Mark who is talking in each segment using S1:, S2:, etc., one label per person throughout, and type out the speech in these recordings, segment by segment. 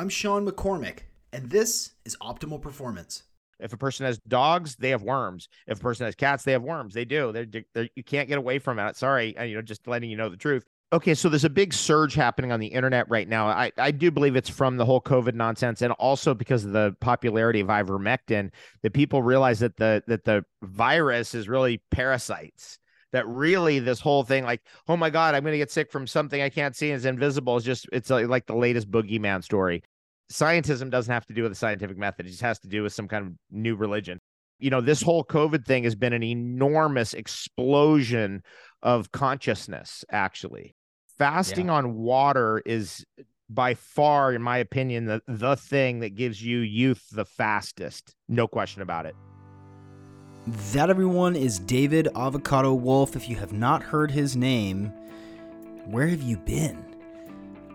S1: I'm Sean McCormick, and this is Optimal Performance.
S2: If a person has dogs, they have worms. If a person has cats, they have worms. They do. They're, they're you can't get away from it. Sorry, uh, you know, just letting you know the truth. Okay, so there's a big surge happening on the internet right now. I, I do believe it's from the whole COVID nonsense and also because of the popularity of ivermectin that people realize that the that the virus is really parasites. That really this whole thing, like, oh my God, I'm gonna get sick from something I can't see and it's invisible, is just it's like, like the latest boogeyman story. Scientism doesn't have to do with the scientific method, it just has to do with some kind of new religion. You know, this whole COVID thing has been an enormous explosion of consciousness, actually fasting yeah. on water is by far in my opinion the, the thing that gives you youth the fastest no question about it
S1: that everyone is david avocado Wolfe if you have not heard his name where have you been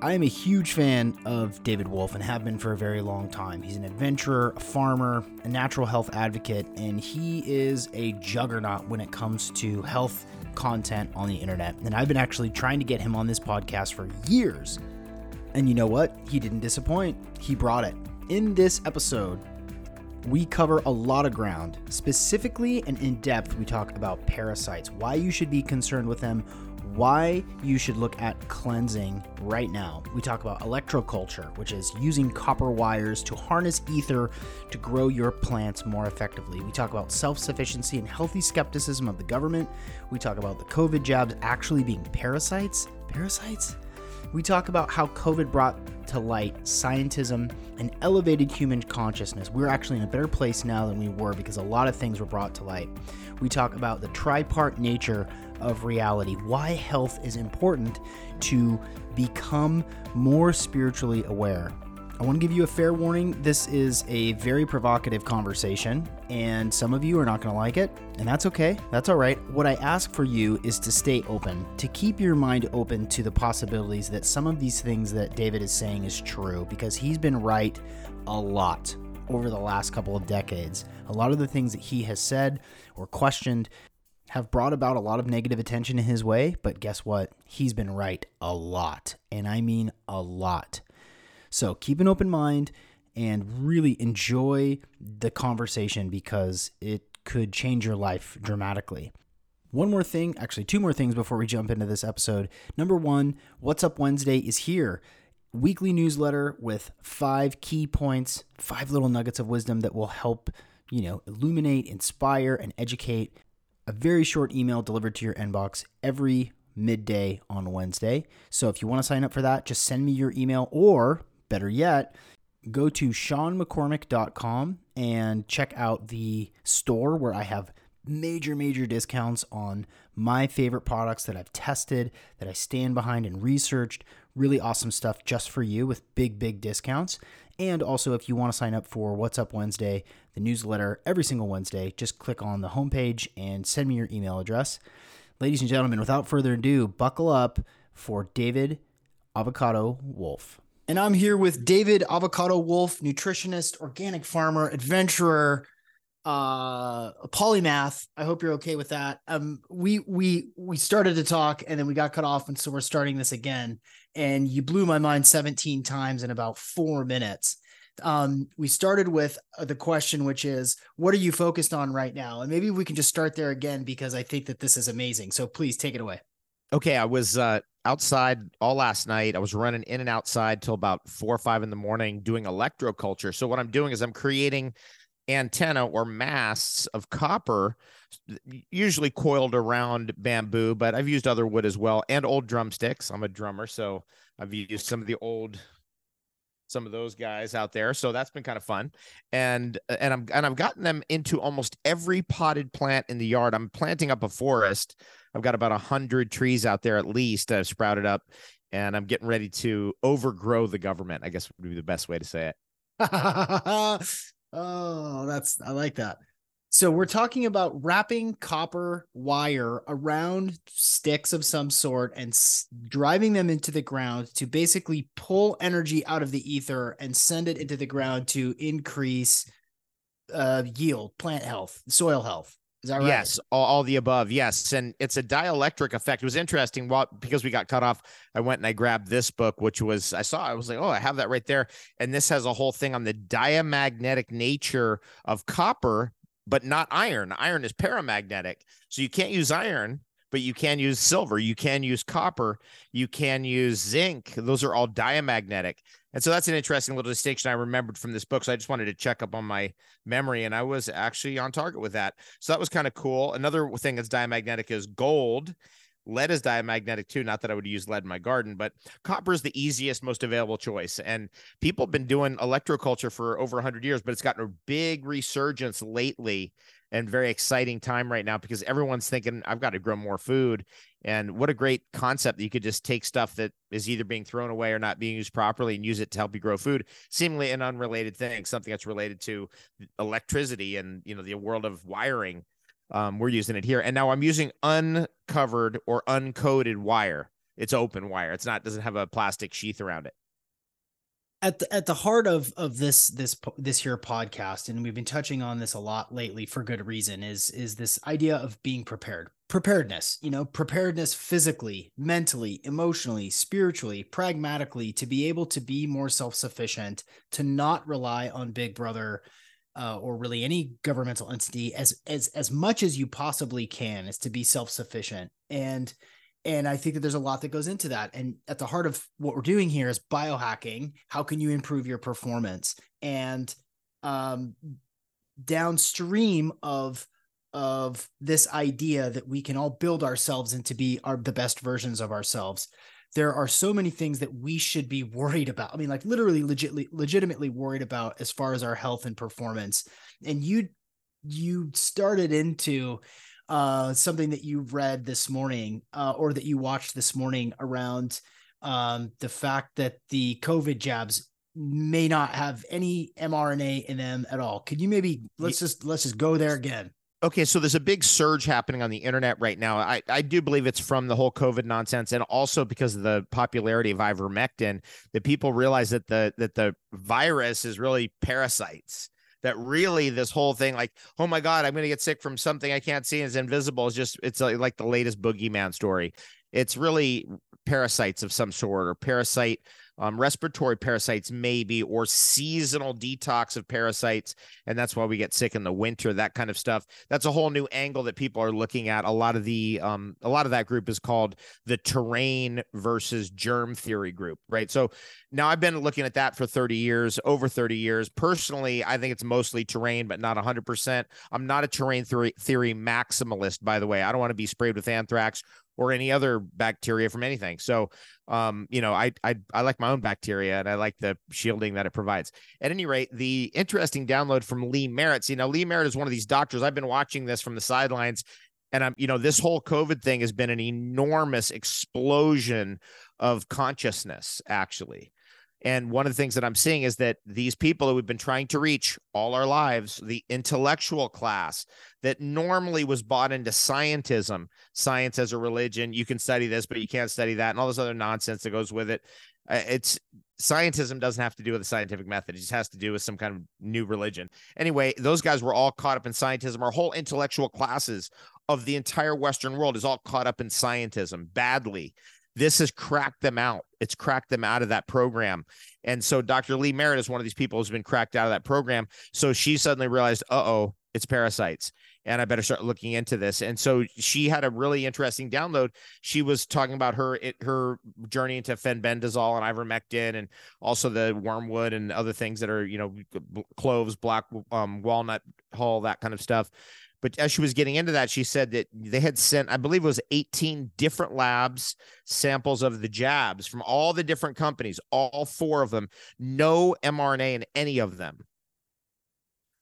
S1: I am a huge fan of David Wolfe and have been for a very long time. He's an adventurer, a farmer, a natural health advocate, and he is a juggernaut when it comes to health content on the internet. And I've been actually trying to get him on this podcast for years. And you know what? He didn't disappoint. He brought it. In this episode, we cover a lot of ground. Specifically and in depth, we talk about parasites, why you should be concerned with them, why you should look at cleansing right now. We talk about electroculture, which is using copper wires to harness ether to grow your plants more effectively. We talk about self sufficiency and healthy skepticism of the government. We talk about the COVID jabs actually being parasites. Parasites? We talk about how COVID brought to light scientism and elevated human consciousness. We're actually in a better place now than we were because a lot of things were brought to light. We talk about the tripart nature of reality, why health is important to become more spiritually aware. I want to give you a fair warning. This is a very provocative conversation, and some of you are not going to like it, and that's okay. That's all right. What I ask for you is to stay open, to keep your mind open to the possibilities that some of these things that David is saying is true, because he's been right a lot over the last couple of decades. A lot of the things that he has said or questioned have brought about a lot of negative attention in his way, but guess what? He's been right a lot. And I mean a lot. So keep an open mind and really enjoy the conversation because it could change your life dramatically. One more thing, actually, two more things before we jump into this episode. Number one, What's Up Wednesday is here. Weekly newsletter with five key points, five little nuggets of wisdom that will help, you know, illuminate, inspire, and educate a very short email delivered to your inbox every midday on Wednesday. So if you want to sign up for that, just send me your email or better yet, go to seanmccormick.com and check out the store where I have major, major discounts on my favorite products that I've tested, that I stand behind and researched. Really awesome stuff just for you with big, big discounts. And also, if you want to sign up for What's Up Wednesday, the newsletter every single Wednesday, just click on the homepage and send me your email address. Ladies and gentlemen, without further ado, buckle up for David Avocado Wolfe. And I'm here with David Avocado Wolfe, nutritionist, organic farmer, adventurer, uh polymath. I hope you're okay with that. Um we we we started to talk and then we got cut off. And so we're starting this again. And you blew my mind 17 times in about four minutes. Um we started with uh, the question which is what are you focused on right now? And maybe we can just start there again because i think that this is amazing. So please take it away.
S2: Okay. I was uh outside all last night. I was running in and outside till about four or five in the morning doing electroculture. So what i'm doing is i'm creating antenna or masts of copper, usually coiled around bamboo, but I've used other wood as well and old drumsticks. I'm a drummer, so I've used some of the old some of those guys out there. So that's been kind of fun. And and i'm and i've gotten them into almost every potted plant in the yard. I'm planting up a forest i've got about a hundred trees out there at least that have sprouted up and i'm getting ready to overgrow the government i guess would be the best way to say it
S1: Oh, that's I like that. So we're talking about wrapping copper wire around sticks of some sort and s- driving them into the ground to basically pull energy out of the ether and send it into the ground to increase uh, yield, plant health, soil health. Is that right?
S2: Yes, all, all, the above. Yes, and it's a dielectric effect. It was interesting. Well, because we got cut off, I went and I grabbed this book, which was I saw. I was like, oh, I have that right there. And this has a whole thing on the diamagnetic nature of copper, but not iron. Iron is paramagnetic, so you can't use iron but you can use silver, you can use copper, you can use zinc. Those are all diamagnetic. And so that's an interesting little distinction I remembered from this book. So I just wanted to check up on my memory, and I was actually on target with that. So that was kind of cool. Another thing that's diamagnetic is gold. Lead is diamagnetic too. Not that I would use lead in my garden, but copper is the easiest, most available choice. And people have been doing electroculture for over 100 years, but it's gotten a big resurgence lately and very exciting time right now because everyone's thinking I've got to grow more food. And what a great concept that you could just take stuff that is either being thrown away or not being used properly and use it to help you grow food. Seemingly an unrelated thing, something that's related to electricity and you know the world of wiring. Um, we're using it here, and now I'm using uncovered or uncoated wire. It's open wire. It's not doesn't have a plastic sheath around it
S1: at the at the heart of of this this this here podcast and we've been touching on this a lot lately for good reason is is this idea of being prepared. Preparedness you know preparedness physically mentally emotionally spiritually pragmatically to be able to be more self-sufficient to not rely on big brother uh, or really any governmental entity as as as much as you possibly can is to be self-sufficient. And and I think that there's a lot that goes into that. And at the heart of what we're doing here is biohacking. How can you improve your performance? And um, downstream of of this idea that we can all build ourselves into be our the best versions of ourselves there are so many things that we should be worried about i mean like literally legitimately legitimately worried about as far as our health and performance and you you started into uh, something that you read this morning uh, or that you watched this morning around um, the fact that the COVID jabs may not have any mRNA in them at all. Could you maybe let's just let's just go there again.
S2: Okay, so there's a big surge happening on the internet right now. I, I do believe it's from the whole COVID nonsense and also because of the popularity of ivermectin that people realize that the that the virus is really parasites that really this whole thing like oh my god i'm going to get sick from something i can't see and it's invisible is just it's uh, like the latest boogeyman story. It's really parasites of some sort or parasite um, respiratory parasites maybe or seasonal detox of parasites and that's why we get sick in the winter that kind of stuff. That's a whole new angle that people are looking at. A lot of the um, a lot of that group is called the terrain versus germ theory group right? So now i've been looking at that for 30 years over 30 years. Personally i think it's mostly terrain but not 100% i'm not a terrain theory theory maximalist by the way. I don't want to be sprayed with anthrax or any other bacteria from anything. So, um, you know, I, I I like my own bacteria and I like the shielding that it provides. At any rate, the interesting download from Lee Merritt. See, now Lee Merritt is one of these doctors. I've been watching this from the sidelines, and I'm, you know, this whole COVID thing has been an enormous explosion of consciousness, actually. And one of the things that I'm seeing is that these people that we've been trying to reach all our lives, the intellectual class that normally was bought into scientism, science as a religion, you can study this, but you can't study that, and all this other nonsense that goes with it. Uh, it's scientism doesn't have to do with the scientific method. It just has to do with some kind of new religion. Anyway, those guys were all caught up in scientism. Our whole intellectual classes of the entire Western world is all caught up in scientism badly this has cracked them out. It's cracked them out of that program. And so Dr. Lee Merritt is one of these people who's been cracked out of that program. So she suddenly realized, uh oh, it's parasites. And I better start looking into this. And so she had a really interesting download. She was talking about her it, her journey into fenbendazole and ivermectin, and also the wormwood and other things that are you know cloves, black um, walnut hull, that kind of stuff. But as she was getting into that, she said that they had sent, I believe it was 18 different labs samples of the jabs from all the different companies, all four of them, no mRNA in any of them.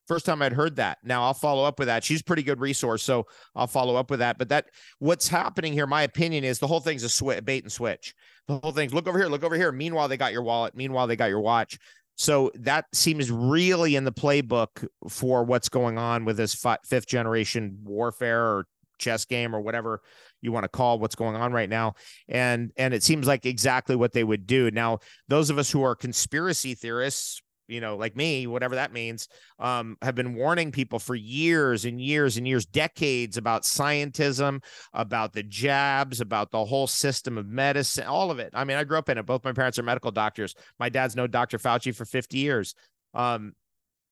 S2: First time I'd heard that. Now I'll follow up with that. She's pretty good resource, so I'll follow up with that. But that what's happening here, my opinion is the whole thing's a sw- bait and switch. The whole thing's look over here, look over here. Meanwhile, they got your wallet. Meanwhile, they got your watch. So that seems really in the playbook for what's going on with this fifth generation warfare or chess game or whatever you want to call what's going on right now. And and it seems like exactly what they would do. Now those of us who are conspiracy theorists you know, like me, whatever that means, um, have been warning people for years and years and years, decades about scientism, about the jabs, about the whole system of medicine, all of it. I mean, I grew up in it. Both my parents are medical doctors. My dad's known Dr. Fauci for 50 years. Um,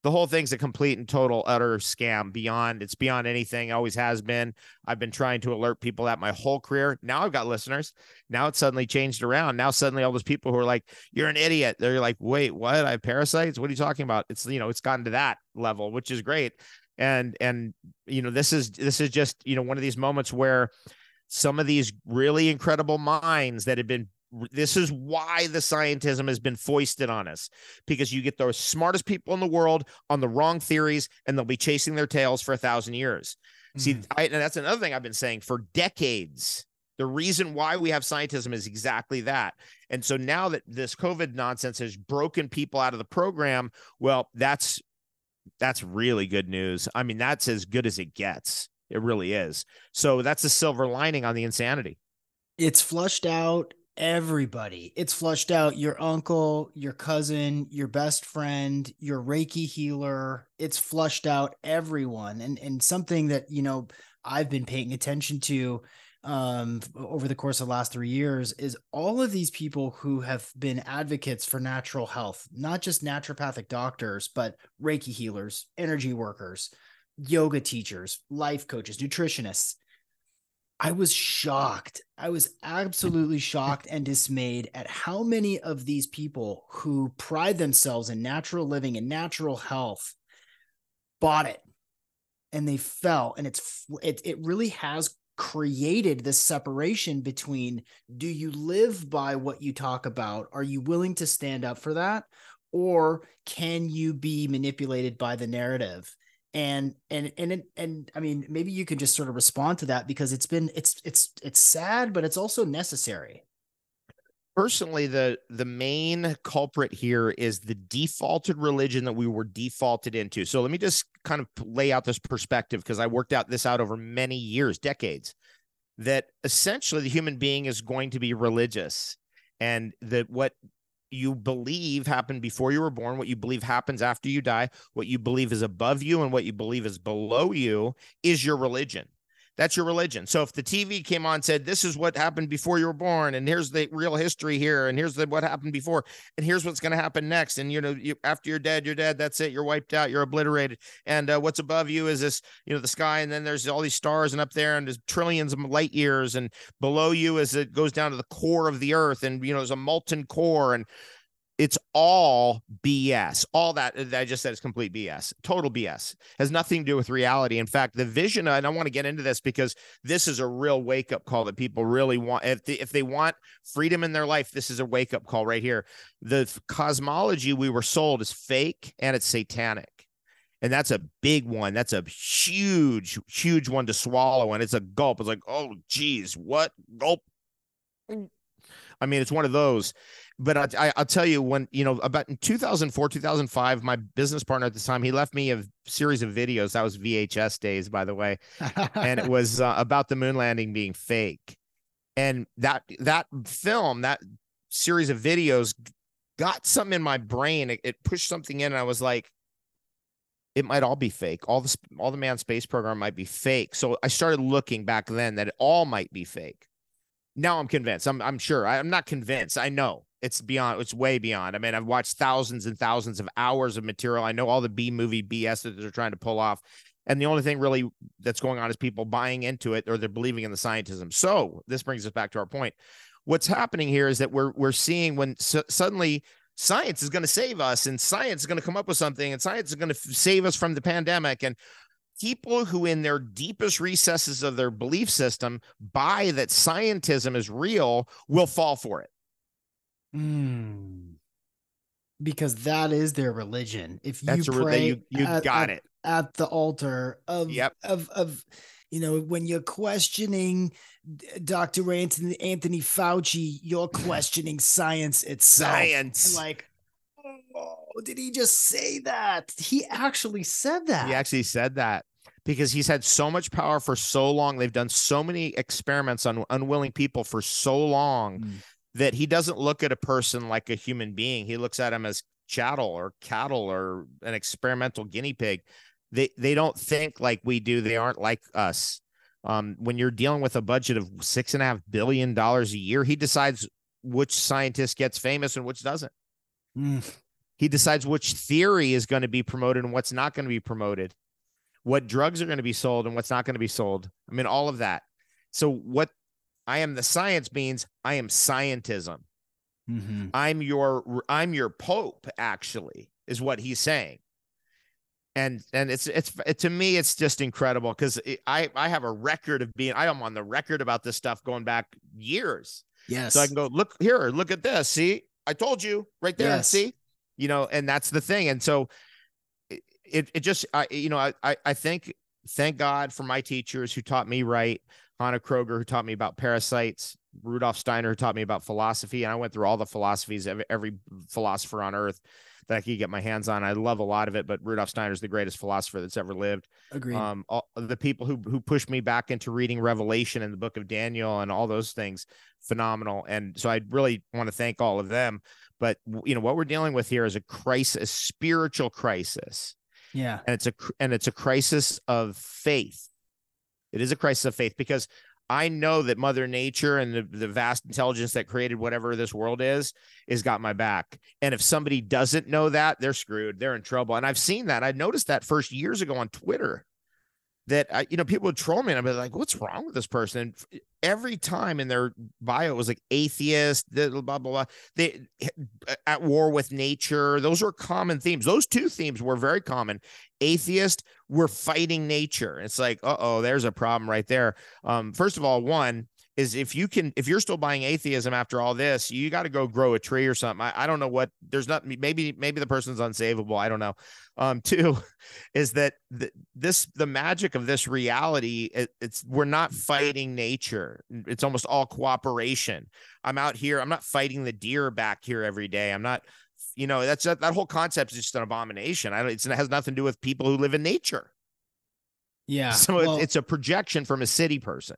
S2: the whole thing's a complete and total utter scam beyond it's beyond anything always has been. I've been trying to alert people that my whole career now i've got listeners now it's suddenly changed around now suddenly all those people who are like you're an idiot they're like wait what? I have parasites? What are you talking about? It's you know it's gotten to that level which is great. And and you know this is this is just you know one of these moments where some of these really incredible minds that have been this is why the scientism has been foisted on us because you get the smartest people in the world on the wrong theories and they'll be chasing their tails for a thousand years. Mm-hmm. See, I, and that's another thing I've been saying for decades. The reason why we have scientism is exactly that. And so now that this COVID nonsense has broken people out of the program, well, that's that's really good news. I mean, that's as good as it gets. It really is. So that's a silver lining on the insanity.
S1: It's flushed out everybody. It's flushed out your uncle, your cousin, your best friend, your Reiki healer. It's flushed out everyone. And and something that, you know, I've been paying attention to um over the course of the last 3 years is all of these people who have been advocates for natural health, not just naturopathic doctors, but Reiki healers, energy workers, yoga teachers, life coaches, nutritionists I was shocked. I was absolutely shocked and dismayed at how many of these people who pride themselves in natural living and natural health bought it. And they fell. And it's it, it really has created this separation between do you live by what you talk about? Are you willing to stand up for that? Or can you be manipulated by the narrative and and and it, and I mean maybe you can just sort of respond to that because it's been it's it's it's sad but it's also necessary.
S2: Personally, the the main culprit here is the defaulted religion that we were defaulted into. So let me just kind of lay out this perspective because I worked out this out over many years, decades, that essentially the human being is going to be religious and that what you believe happened before you were born, what you believe happens after you die, what you believe is above you, and what you believe is below you is your religion. That's your religion. So if the TV came on said this is what happened before you were born, and here's the real history here, and here's the, what happened before, and here's what's going to happen next, and you know, you, after you're dead, you're dead. That's it. You're wiped out. You're obliterated. And uh, what's above you is this, you know, the sky, and then there's all these stars, and up there, and there's trillions of light years, and below you as it goes down to the core of the earth, and you know, there's a molten core, and it's all BS. All that, that I just said is complete BS. Total BS. Has nothing to do with reality. In fact, the vision, and I want to get into this because this is a real wake up call that people really want. If they, if they want freedom in their life, this is a wake up call right here. The cosmology we were sold is fake and it's satanic. And that's a big one. That's a huge, huge one to swallow. And it's a gulp. It's like, oh, geez, what? Gulp. Mm. I mean, it's one of those but I, I, will tell you when you know about in 2004 2005 my business partner at the time he left me a series of videos. That was vhs days by the way. And it was uh, about the moon landing being fake. And that that film that series of videos got something in my brain. It, it pushed something in and i was like it might all be fake. All the all the manned space program might be fake. So i started looking back then that it all might be fake. Now i'm convinced. I'm, I'm sure. I'm not convinced. I know it's beyond it's way beyond. I mean i've watched thousands and thousands of hours of material. I know all the b movie bs that they're trying to pull off. And the only thing really that's going on is people buying into it or they're believing in the scientism. So this brings us back to our point. What's happening here is that we're we're seeing when su- suddenly science is going to save us and science is going to come up with something and science is going to save us from the pandemic. And people who in their deepest recesses of their belief system buy that scientism is real will fall for it
S1: Mm. Because that is their religion. If you That's pray,
S2: you, you at, got
S1: at,
S2: it
S1: at the altar of yep. of of you know when you're questioning Dr. Anthony Anthony Fauci, you're questioning science itself.
S2: Science,
S1: like. Oh, did he just say that? He actually said that.
S2: He actually said that because he's had so much power for so long. They've done so many experiments on unwilling people for so long mm that he doesn't look at a person like a human being. He looks at him as chattel or cattle or an experimental guinea pig. They they don't think like we do. They aren't like us. Um, when you're dealing with a budget of six and a half billion dollars a year, he decides which scientist gets famous and which doesn't.
S1: Mm.
S2: He decides which theory is going to be promoted and what's not going to be promoted, what drugs are going to be sold and what's not going to be sold. I mean, all of that. So, what I am the science means I am scientism.
S1: hmm
S2: I'm your I'm your pope actually is what he's saying. And and it's it's it, to me it's just incredible cuz I I have a record of being I am on the record about this stuff going back years.
S1: Yes.
S2: So I can go look here, look at this. See? I told you right there.
S1: Yes.
S2: See? You know, and that's the thing. And so it it, it just I you know, I I I think thank God for my teachers who taught me right. Hanna Kroeger, who taught me about parasites, Rudolf Steiner, who taught me about philosophy. And I went through all the philosophies of every philosopher on earth that I could get my hands on. I love a lot of it, but Rudolf Steiner is the greatest philosopher that's ever lived.
S1: Agreed.
S2: Um, all, the people who who pushed me back into reading Revelation and the Book of Daniel and all those things, phenomenal. And so I really want to thank all of them. But you know what we're dealing with here is a crisis, a spiritual crisis
S1: yeah.
S2: and it's a and it's a crisis of faith. It is a crisis of faith because I know that Mother Nature and the, the vast intelligence that created whatever this world is is got my back. And if somebody doesn't know that, they're screwed. They're in trouble. And I've seen that. I noticed that first years ago on Twitter that I, you know people would troll me and I'd be like, "What's wrong with this person?" And every time in their bio it was like atheist, blah blah blah. They at war with nature. Those were common themes. Those two themes were very common. Atheist, we're fighting nature. It's like, uh oh, there's a problem right there. Um, first of all, one is if you can, if you're still buying atheism after all this, you got to go grow a tree or something. I, I don't know what. There's not. Maybe maybe the person's unsavable. I don't know. Um, two is that th- this the magic of this reality. It, it's we're not fighting nature. It's almost all cooperation. I'm out here. I'm not fighting the deer back here every day. I'm not. You know, that's that, that whole concept is just an abomination. I don't. It's, it has nothing to do with people who live in nature.
S1: Yeah.
S2: So
S1: well,
S2: it's, it's a projection from a city person.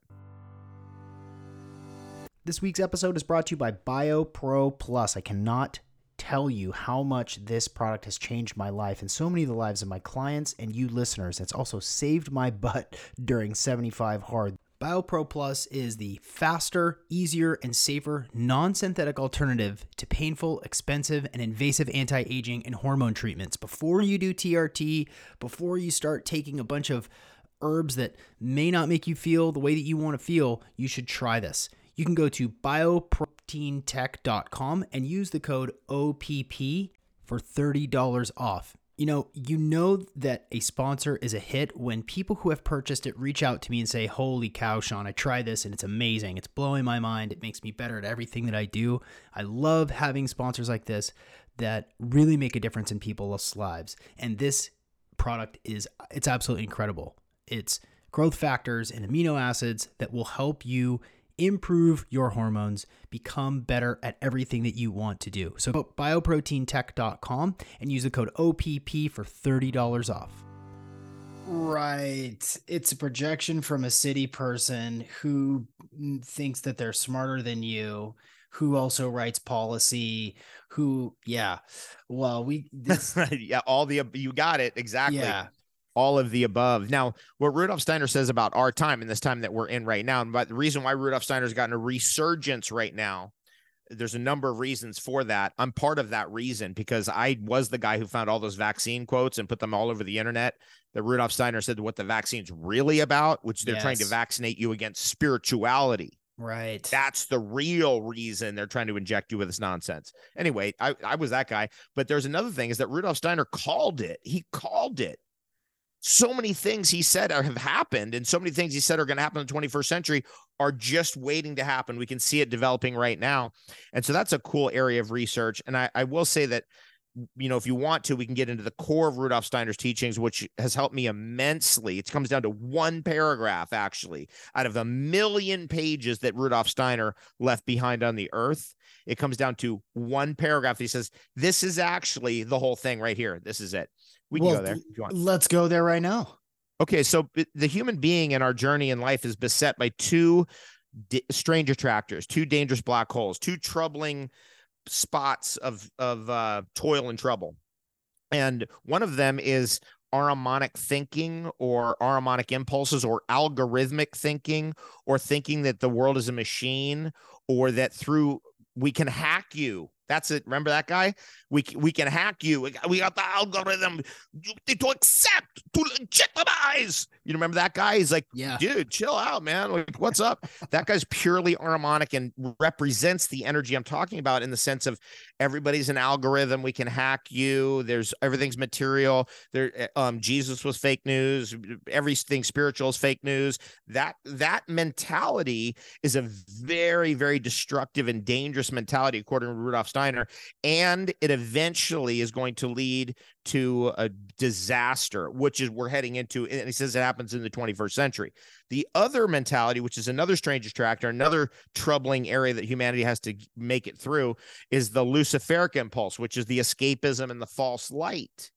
S1: This week's episode is brought to you by BioPro Plus. I cannot tell you how much this product has changed my life and so many of the lives of my clients and you listeners. It's also saved my butt during 75 hard. BioPro Plus is the faster, easier, and safer non synthetic alternative to painful, expensive, and invasive anti aging and hormone treatments. Before you do TRT, before you start taking a bunch of herbs that may not make you feel the way that you want to feel, you should try this. You can go to bioproteintech.com and use the code OPP for $30 off. You know, you know that a sponsor is a hit when people who have purchased it reach out to me and say, Holy cow, Sean, I tried this and it's amazing. It's blowing my mind. It makes me better at everything that I do. I love having sponsors like this that really make a difference in people's lives. And this product is it's absolutely incredible. It's growth factors and amino acids that will help you improve your hormones, become better at everything that you want to do. So go to bioproteintech.com and use the code OPP for $30 off. Right. It's a projection from a city person who thinks that they're smarter than you, who also writes policy, who yeah. Well, we this
S2: yeah, all the you got it exactly.
S1: yeah.
S2: All of the above. Now, what Rudolf Steiner says about our time and this time that we're in right now, and but the reason why Rudolf Steiner's gotten a resurgence right now, there's a number of reasons for that. I'm part of that reason because I was the guy who found all those vaccine quotes and put them all over the internet. That Rudolf Steiner said what the vaccine's really about, which they're trying to vaccinate you against spirituality.
S1: Right.
S2: That's the real reason they're trying to inject you with this nonsense. Anyway, I, I was that guy. But there's another thing is that Rudolf Steiner called it. He called it. So many things he said have happened, and so many things he said are going to happen in the 21st century are just waiting to happen. We can see it developing right now. And so that's a cool area of research. And I, I will say that, you know, if you want to, we can get into the core of Rudolf Steiner's teachings, which has helped me immensely. It comes down to one paragraph, actually, out of a million pages that Rudolf Steiner left behind on the earth. It comes down to one paragraph. He says, This is actually the whole thing right here. This is it. We can
S1: Well,
S2: go there if you want.
S1: Let's go there right now.
S2: Okay, so the human being in our journey in life is beset by two di- strange attractors, two dangerous black holes, two troubling spots of of uh, toil and trouble, and one of them is Ahrimanic thinking or Ahrimanic impulses or algorithmic thinking or thinking that the world is a machine or that through we can hack you that's it. Remember that guy? We we can hack you. We got the algorithm to accept, to legitimize. You remember that guy? He's like, yeah, dude, chill out, man. Like, what's up? that guy's purely Ahrimanic and represents the energy I'm talking about in the sense of everybody's an algorithm. We can hack you. There's everything's material. There, eh, um, Jesus was fake news. Everything spiritual is fake news. That that mentality is a very very destructive and dangerous mentality, according to Rudolf Steiner, and it eventually is going to lead to a disaster, which is we're heading into. And he says it happens in the 21st century. The other mentality, which is another strange attractor, another troubling area that humanity has to make it through, is the Luciferic impulse, which is the escapism and the false light.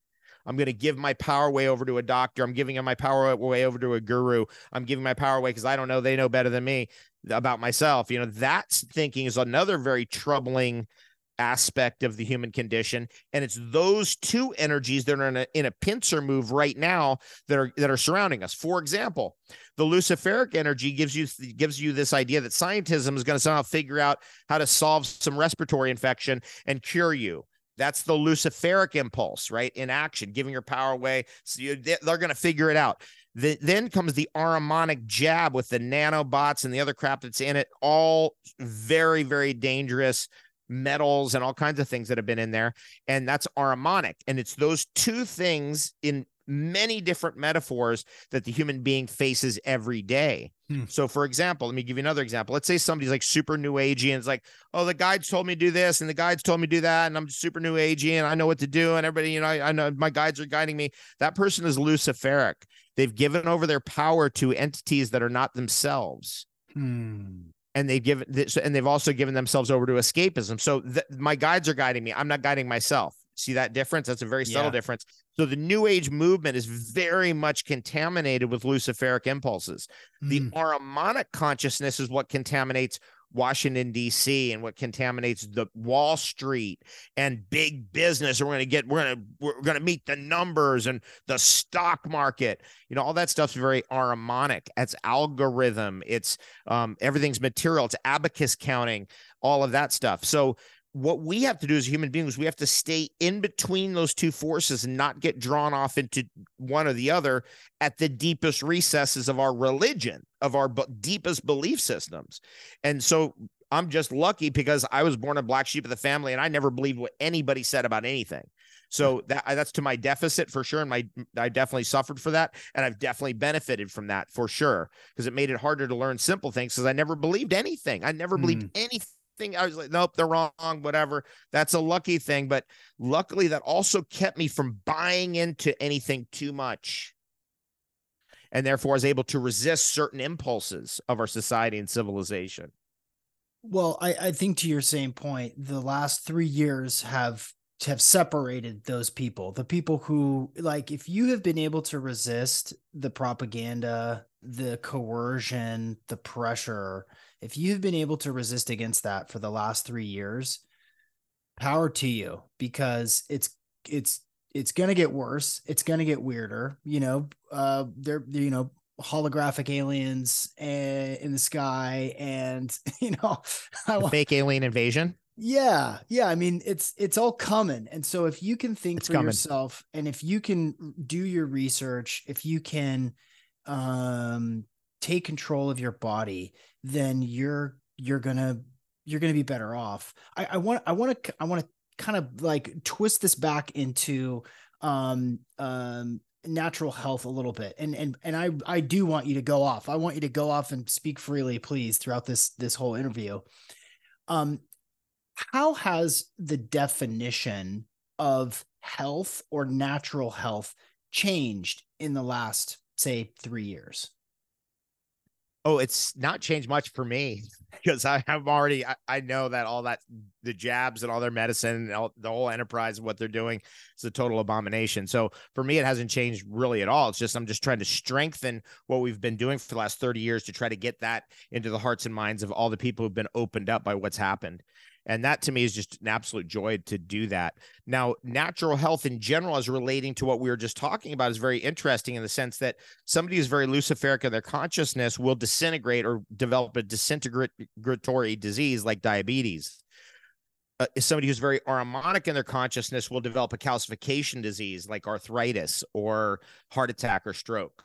S2: I'm going to give my power way over to a doctor. I'm giving my power way over to a guru. I'm giving my power away because I don't know. They know better than me about myself. You know, that's thinking is another very troubling aspect of the human condition. And it's those two energies that are in a, in a pincer move right now that are that are surrounding us. For example the luciferic energy gives you gives you this idea that scientism is going to somehow figure out how to solve some respiratory infection and cure you. That's the luciferic impulse right? In action giving your power away. So you, they're going to figure it out. The, then comes the Ahrimanic jab with the nanobots and the other crap that's in it all very very dangerous metals and all kinds of things that have been in there. And that's Ahrimanic. And it's those two things in many different metaphors that the human being faces every day. Hmm. So, for example, let me give you another example. Let's say somebody's like super new agey and it's like, oh, the guides told me to do this and the guides told me to do that. And I'm super new agey and I know what to do. And everybody, you know, I, I know my guides are guiding me. That person is Luciferic. They've given over their power to entities that are not themselves. Hmm and they've given this and they've also given themselves over to escapism. So th- my guides are guiding me. I'm not guiding myself. See that difference? That's a very subtle yeah. difference. So the new age movement is very much contaminated with luciferic impulses. Mm. the ahrimanic consciousness is what contaminates Washington D.C. and what contaminates the Wall Street and big business. we're going to get we're going to we're going to meet the numbers and the stock market. You know, all that stuff's very Ahrimanic. It's algorithm. It's um, everything's material. It's abacus counting. All of that stuff. So what we have to do as human beings, we have to stay in between those two forces and not get drawn off into one or the other at the deepest recesses of our religion, of our b- deepest belief systems. And so I'm just lucky because I was born a black sheep of the family and I never believed what anybody said about anything. So that that's to my deficit for sure. And my I definitely suffered for that. And I've definitely benefited from that for sure. Because it made it harder to learn simple things because I never believed anything. I never believed mm. anything thing. I was like, nope, they're wrong, whatever. That's a lucky thing. But luckily, that also kept me from buying into anything too much. And therefore, I was able to resist certain impulses of our society and civilization.
S1: Well, I, I think to your same point, the last three years have have separated those people. The people who like if you have been able to resist the propaganda, the coercion, the pressure, if you've been able to resist against that for the last three years, power to you because it's it's it's gonna get worse. It's gonna get weirder. You know, uh, they're, they're you know holographic aliens eh, in the sky, and you know,
S2: fake alien invasion.
S1: Yeah, yeah. I mean, it's it's all coming, and so if you can think it's for coming. yourself, and if you can do your research, if you can um take control of your body, then you're you're gonna you're gonna be better off. I, I want I want to I want to kind of like twist this back into um um natural health a little bit. And and and i i do want you to go off. I want you to go off and speak freely please throughout this this whole interview. Um how has the definition of health or natural health changed in the last say 3 years
S2: Oh, it's not changed much for me because I have already I, I, know that all that the jabs and all their medicine and all, the whole enterprise what they're doing is a total abomination. So for me, it hasn't changed really at all. It's just I'm just trying to strengthen what we've been doing for the last 30 years to try to get that into the hearts and minds of all the people who've been opened up by what's happened. And that to me is just an absolute joy to do that. Now, natural health in general, as relating to what we were just talking about, is very interesting in the sense that somebody who's very luciferic in their consciousness will disintegrate or develop a disintegratory disease like diabetes. Uh, somebody who's very Ahrimanic in their consciousness will develop a calcification disease like arthritis or heart attack or stroke.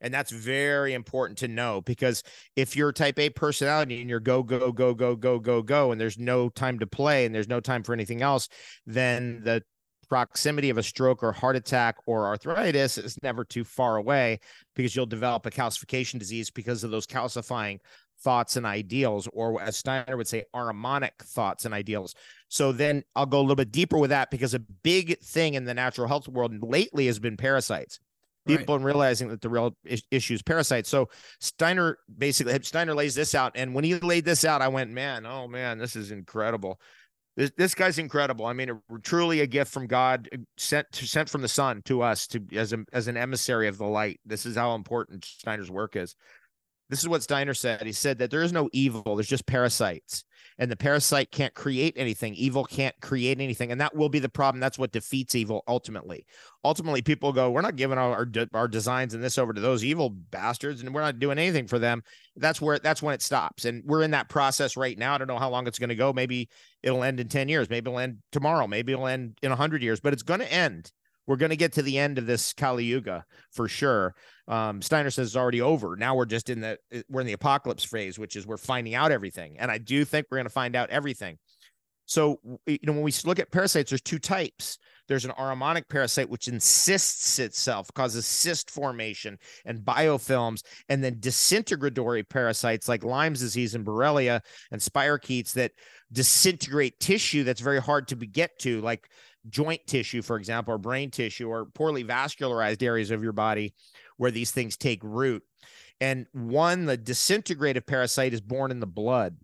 S2: And that's very important to know because if you're type A personality and you're go, go, go, go, go, go, go, and there's no time to play and there's no time for anything else, then the proximity of a stroke or heart attack or arthritis is never too far away because you'll develop a calcification disease because of those calcifying thoughts and ideals, or as Steiner would say, Ahrimanic thoughts and ideals. So then I'll go a little bit deeper with that because a big thing in the natural health world lately has been parasites people right. realizing that the real issue is parasites. So Steiner basically Steiner lays this out, and when he laid this out, I went, man, oh man, this is incredible. This, this guy's incredible. I mean, truly a gift from God, uh, sent sent from the sun to us to as a, as an emissary of the light. This is how important Steiner's work is. This is what Steiner said. He said that there is no evil, there's just parasites. And the parasite can't create anything. Evil can't create anything. And that will be the problem. That's what defeats evil ultimately. Ultimately, people go, We're not giving our, our designs and this over to those evil bastards, and we're not doing anything for them. That's where that's when it stops. And we're in that process right now. I don't know how long it's going to go. Maybe it'll end in 10 years. Maybe it'll end tomorrow. Maybe it'll end in 100 years, but it's going to end we're going to get to the end of this Kali Yuga for sure. Um, Steiner says it's already over. Now we're just in the we're in the apocalypse phase, which is we're finding out everything, and I do think we're going to find out everything. So you know when we look at parasites, there's two types. There's an Ahrimanic parasite which insists itself, causes cyst formation and biofilms, and then disintegratory parasites like Lyme's disease and Borrelia and spirochetes that disintegrate tissue that's very hard to get to, like joint tissue, for example, or brain tissue, or poorly vascularized areas of your body where these things take root. And one, the disintegrative parasite is born in the blood.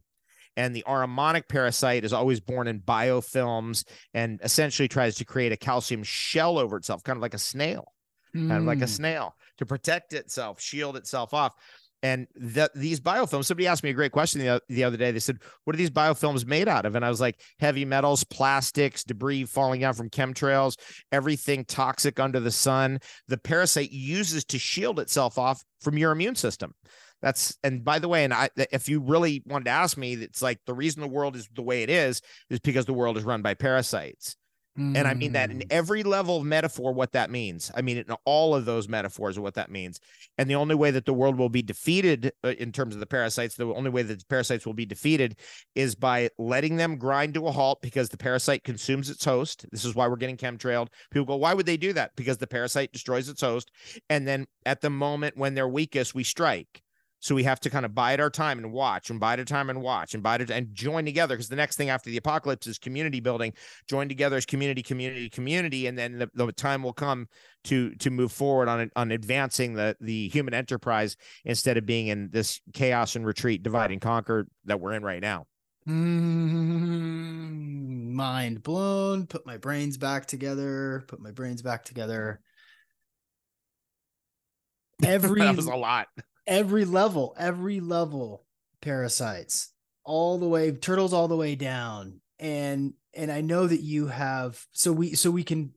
S2: And the Ahrimanic parasite is always born in biofilms and essentially tries to create a calcium shell over itself, kind of like a snail, mm. kind of like a hmm. snail to protect itself, shield itself off. And the, these biofilms, somebody asked me a great question the, the other day. They said, What are these biofilms made out of? And I was like, Heavy metals, plastics, debris falling out from chemtrails, everything toxic under the sun. The parasite uses to shield itself off from your immune system. That's and by the way, and I if you really wanted to ask me, it's like the reason the world is the way it is is because the world is run by parasites. Mm. And I mean that in mm. every level of metaphor, what that means. I mean, in all of those metaphors, what that means. And the only way that the world will be defeated uh, in terms of the parasites, the only way that the parasites will be defeated is by letting them grind to a halt because the parasite consumes its host. This is why we're getting chemtrailed. People go, why would they do that? Because the parasite destroys its host. And then at the moment when they're weakest, we strike. So we have to kind of bide our time and watch and bide our time and watch and bide it and join together because the next thing after the apocalypse is community building. Join together as community, community, community, and then the, the time will come to to move forward on on advancing the the human enterprise instead of being in this chaos and retreat, divide and conquer that we're in right now.
S1: Mm, mind blown. Put my brains back together. Put my brains back together. Every
S2: that was a lot
S1: every level, every level parasites, all the way turtles all the way down. And and I know that you have so we so we can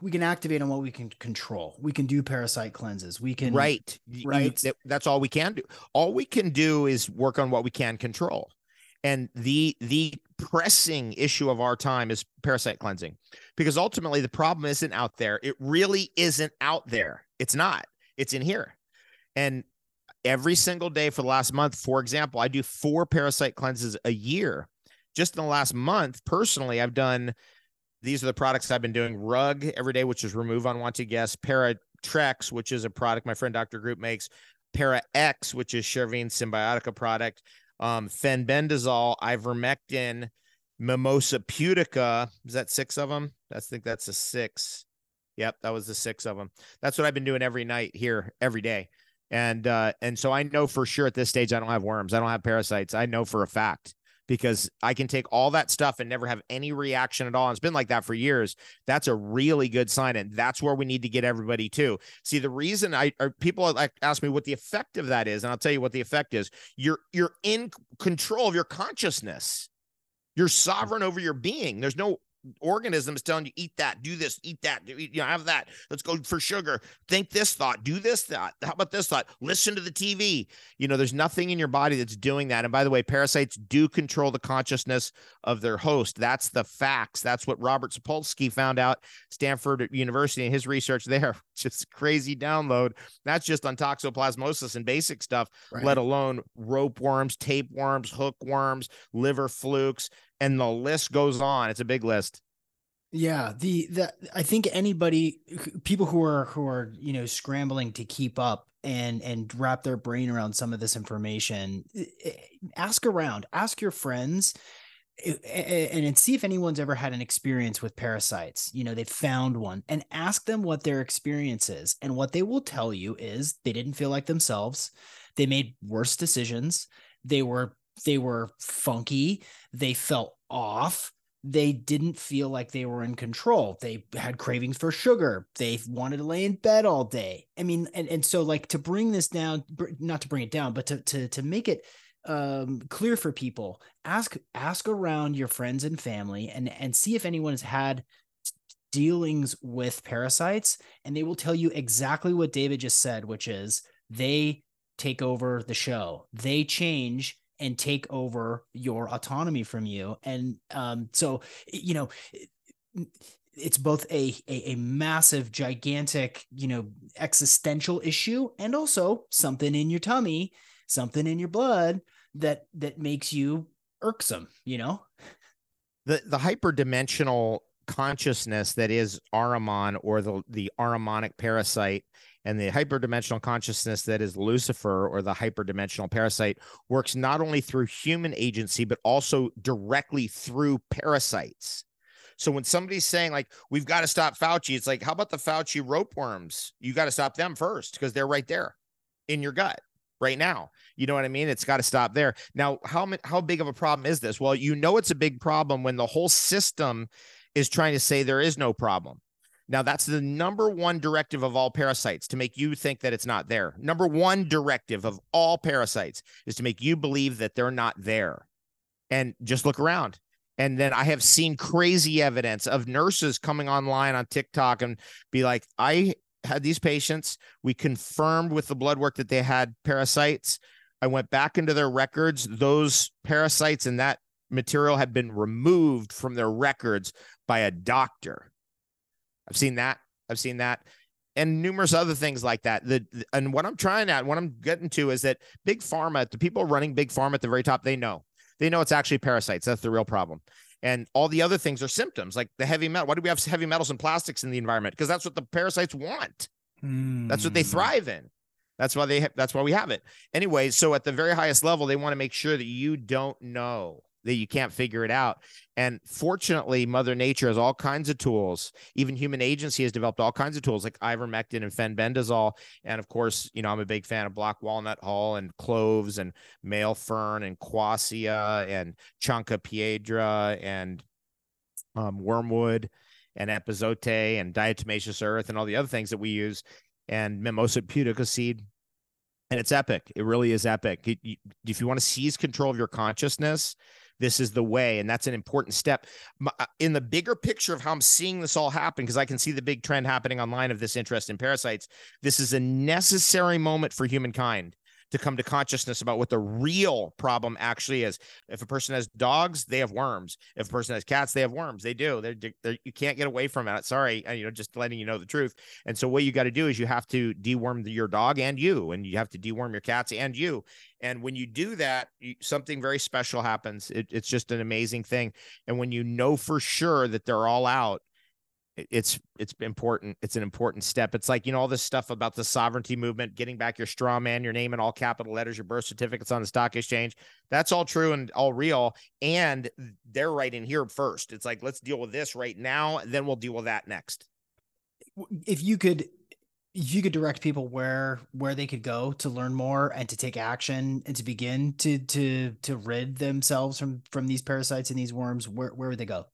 S1: we can activate on what we can control. We can do parasite cleanses. We can
S2: right, right. You, that's all we can do. All we can do is work on what we can control. And the the pressing issue of our time is parasite cleansing, because ultimately the problem isn't out there. It really isn't out there. It's not. It's in here. And every single day for the last month, for example, I do four parasite cleanses a year. Just in the last month, personally, I've done these are the products I've been doing rug every day, which is remove unwanted guests, Paratrex, which is a product my friend Dr. Group makes, Para X, which is Charvin Symbiotica product, um, fenbendazole, ivermectin, Mimosa pudica. Is that six of them? I think that's a six. Yep, that was the six of them. That's what I've been doing every night here, every day. And uh, and so I know for sure at this stage I don't have worms. I don't have parasites. I know for a fact because I can take all that stuff and never have any reaction at all. And it's been like that for years. That's a really good sign. And that's where we need to get everybody to. See, the reason I people like ask me what the effect of that is, and I'll tell you what the effect is. You're you're in control of your consciousness. You're sovereign over your being. There's no organisms telling you eat that do this eat that do, you know have that let's go for sugar. Think this thought do this thought. How about this thought? Listen to the tv you know there's nothing in your body that's doing that. And by the way parasites do control the consciousness of their host. That's the facts. That's what robert sapolsky found out stanford university and his research there just crazy download. That's just on toxoplasmosis and basic stuff right. let alone rope worms tapeworms hookworms liver flukes and the list goes on. It's a big list.
S1: Yeah, the the I think anybody people who are who are, you know, scrambling to keep up and and wrap their brain around some of this information, eh, eh, ask around, ask your friends eh, and, and see if anyone's ever had an experience with parasites. You know, they found one and ask them what their experience is. And what they will tell you is they didn't feel like themselves. They made worse decisions. They were they were funky, they felt off, they didn't feel like they were in control. They had cravings for sugar. They wanted to lay in bed all day. I mean, and, and so like to bring this down, not to bring it down, but to to to make it um clear for people, ask ask around your friends and family and and see if anyone has had dealings with parasites and they will tell you exactly what David just said, which is they take over the show. They change and take over your autonomy from you. And um, so, you know, it's both a, a, a massive, gigantic, you know, existential issue, and also something in your tummy, something in your blood that that makes you irksome. You know,
S2: the the hyperdimensional consciousness that is Ahriman or the the Ahrimanic parasite and the hyperdimensional consciousness that is Lucifer or the hyperdimensional parasite works not only through human agency, but also directly through parasites. So when somebody's saying like we've got to stop Fauci, it's like how about the Fauci rope worms? You got to stop them first because they're right there in your gut right now. You know what I mean? It's got to stop there. Now, how how big of a problem is this? Well, you know it's a big problem when the whole system is trying to say there is no problem. Now, that's the number one directive of all parasites to make you think that it's not there. Number one directive of all parasites is to make you believe that they're not there. And just look around. And then I have seen crazy evidence of nurses coming online on TikTok and be like, I had these patients. We confirmed with the blood work that they had parasites. I went back into their records. Those parasites and that material had been removed from their records by a doctor. I've seen that. I've seen that. And numerous other things like that. The and what I'm trying at, what I'm getting to is that big pharma, the people running big pharma at the very top, they know. They know it's actually parasites. That's the real problem. And all the other things are symptoms, like the heavy metal. Why do we have heavy metals and plastics in the environment? Because that's what the parasites want. Mm. That's what they hmm. thrive in. That's why they. Ha- that's why we have it. Anyway, so at the very highest level, they want to make sure that you don't know that you can't figure it out. And fortunately, Mother Nature has all kinds of tools. Even human agency has developed all kinds of tools like ivermectin and fenbendazole. And of course, you know, I'm a big fan of black walnut hull and cloves and male fern and quassia and chanca piedra and um, wormwood and epazote and diatomaceous earth and all the other things that we use and mimosa pudica seed and it's epic. It really is epic. If you want to seize control of your consciousness, this is the way and that's an important step. Uh, in the bigger picture of how i'm seeing this all happen because i can see the big trend happening online of this interest in parasites this is a necessary moment for humankind to come to consciousness about what the real problem actually is. If a person has dogs, they have worms. If a person has cats, they have worms. They do. They're, they're you can't get away from it. Sorry, uh, you know, just letting you know the truth. And so what you got to do is you have to deworm your dog and you, and you have to deworm your cats and you. And when you do that, you, something very special happens. It, it's just an amazing thing. And when you know for sure that they're all out, it's it's important it's an important step. It's like you know all this stuff about the sovereignty movement getting back your straw man your name in all capital letters your birth certificates on the stock exchange. That's all true and all real and they're right in here first. It's like let's deal with this right now then we'll deal with that next.
S1: If you could if you could direct people where where they could go to learn more and to take action and to begin to to to rid themselves from from these parasites and these worms where where would they go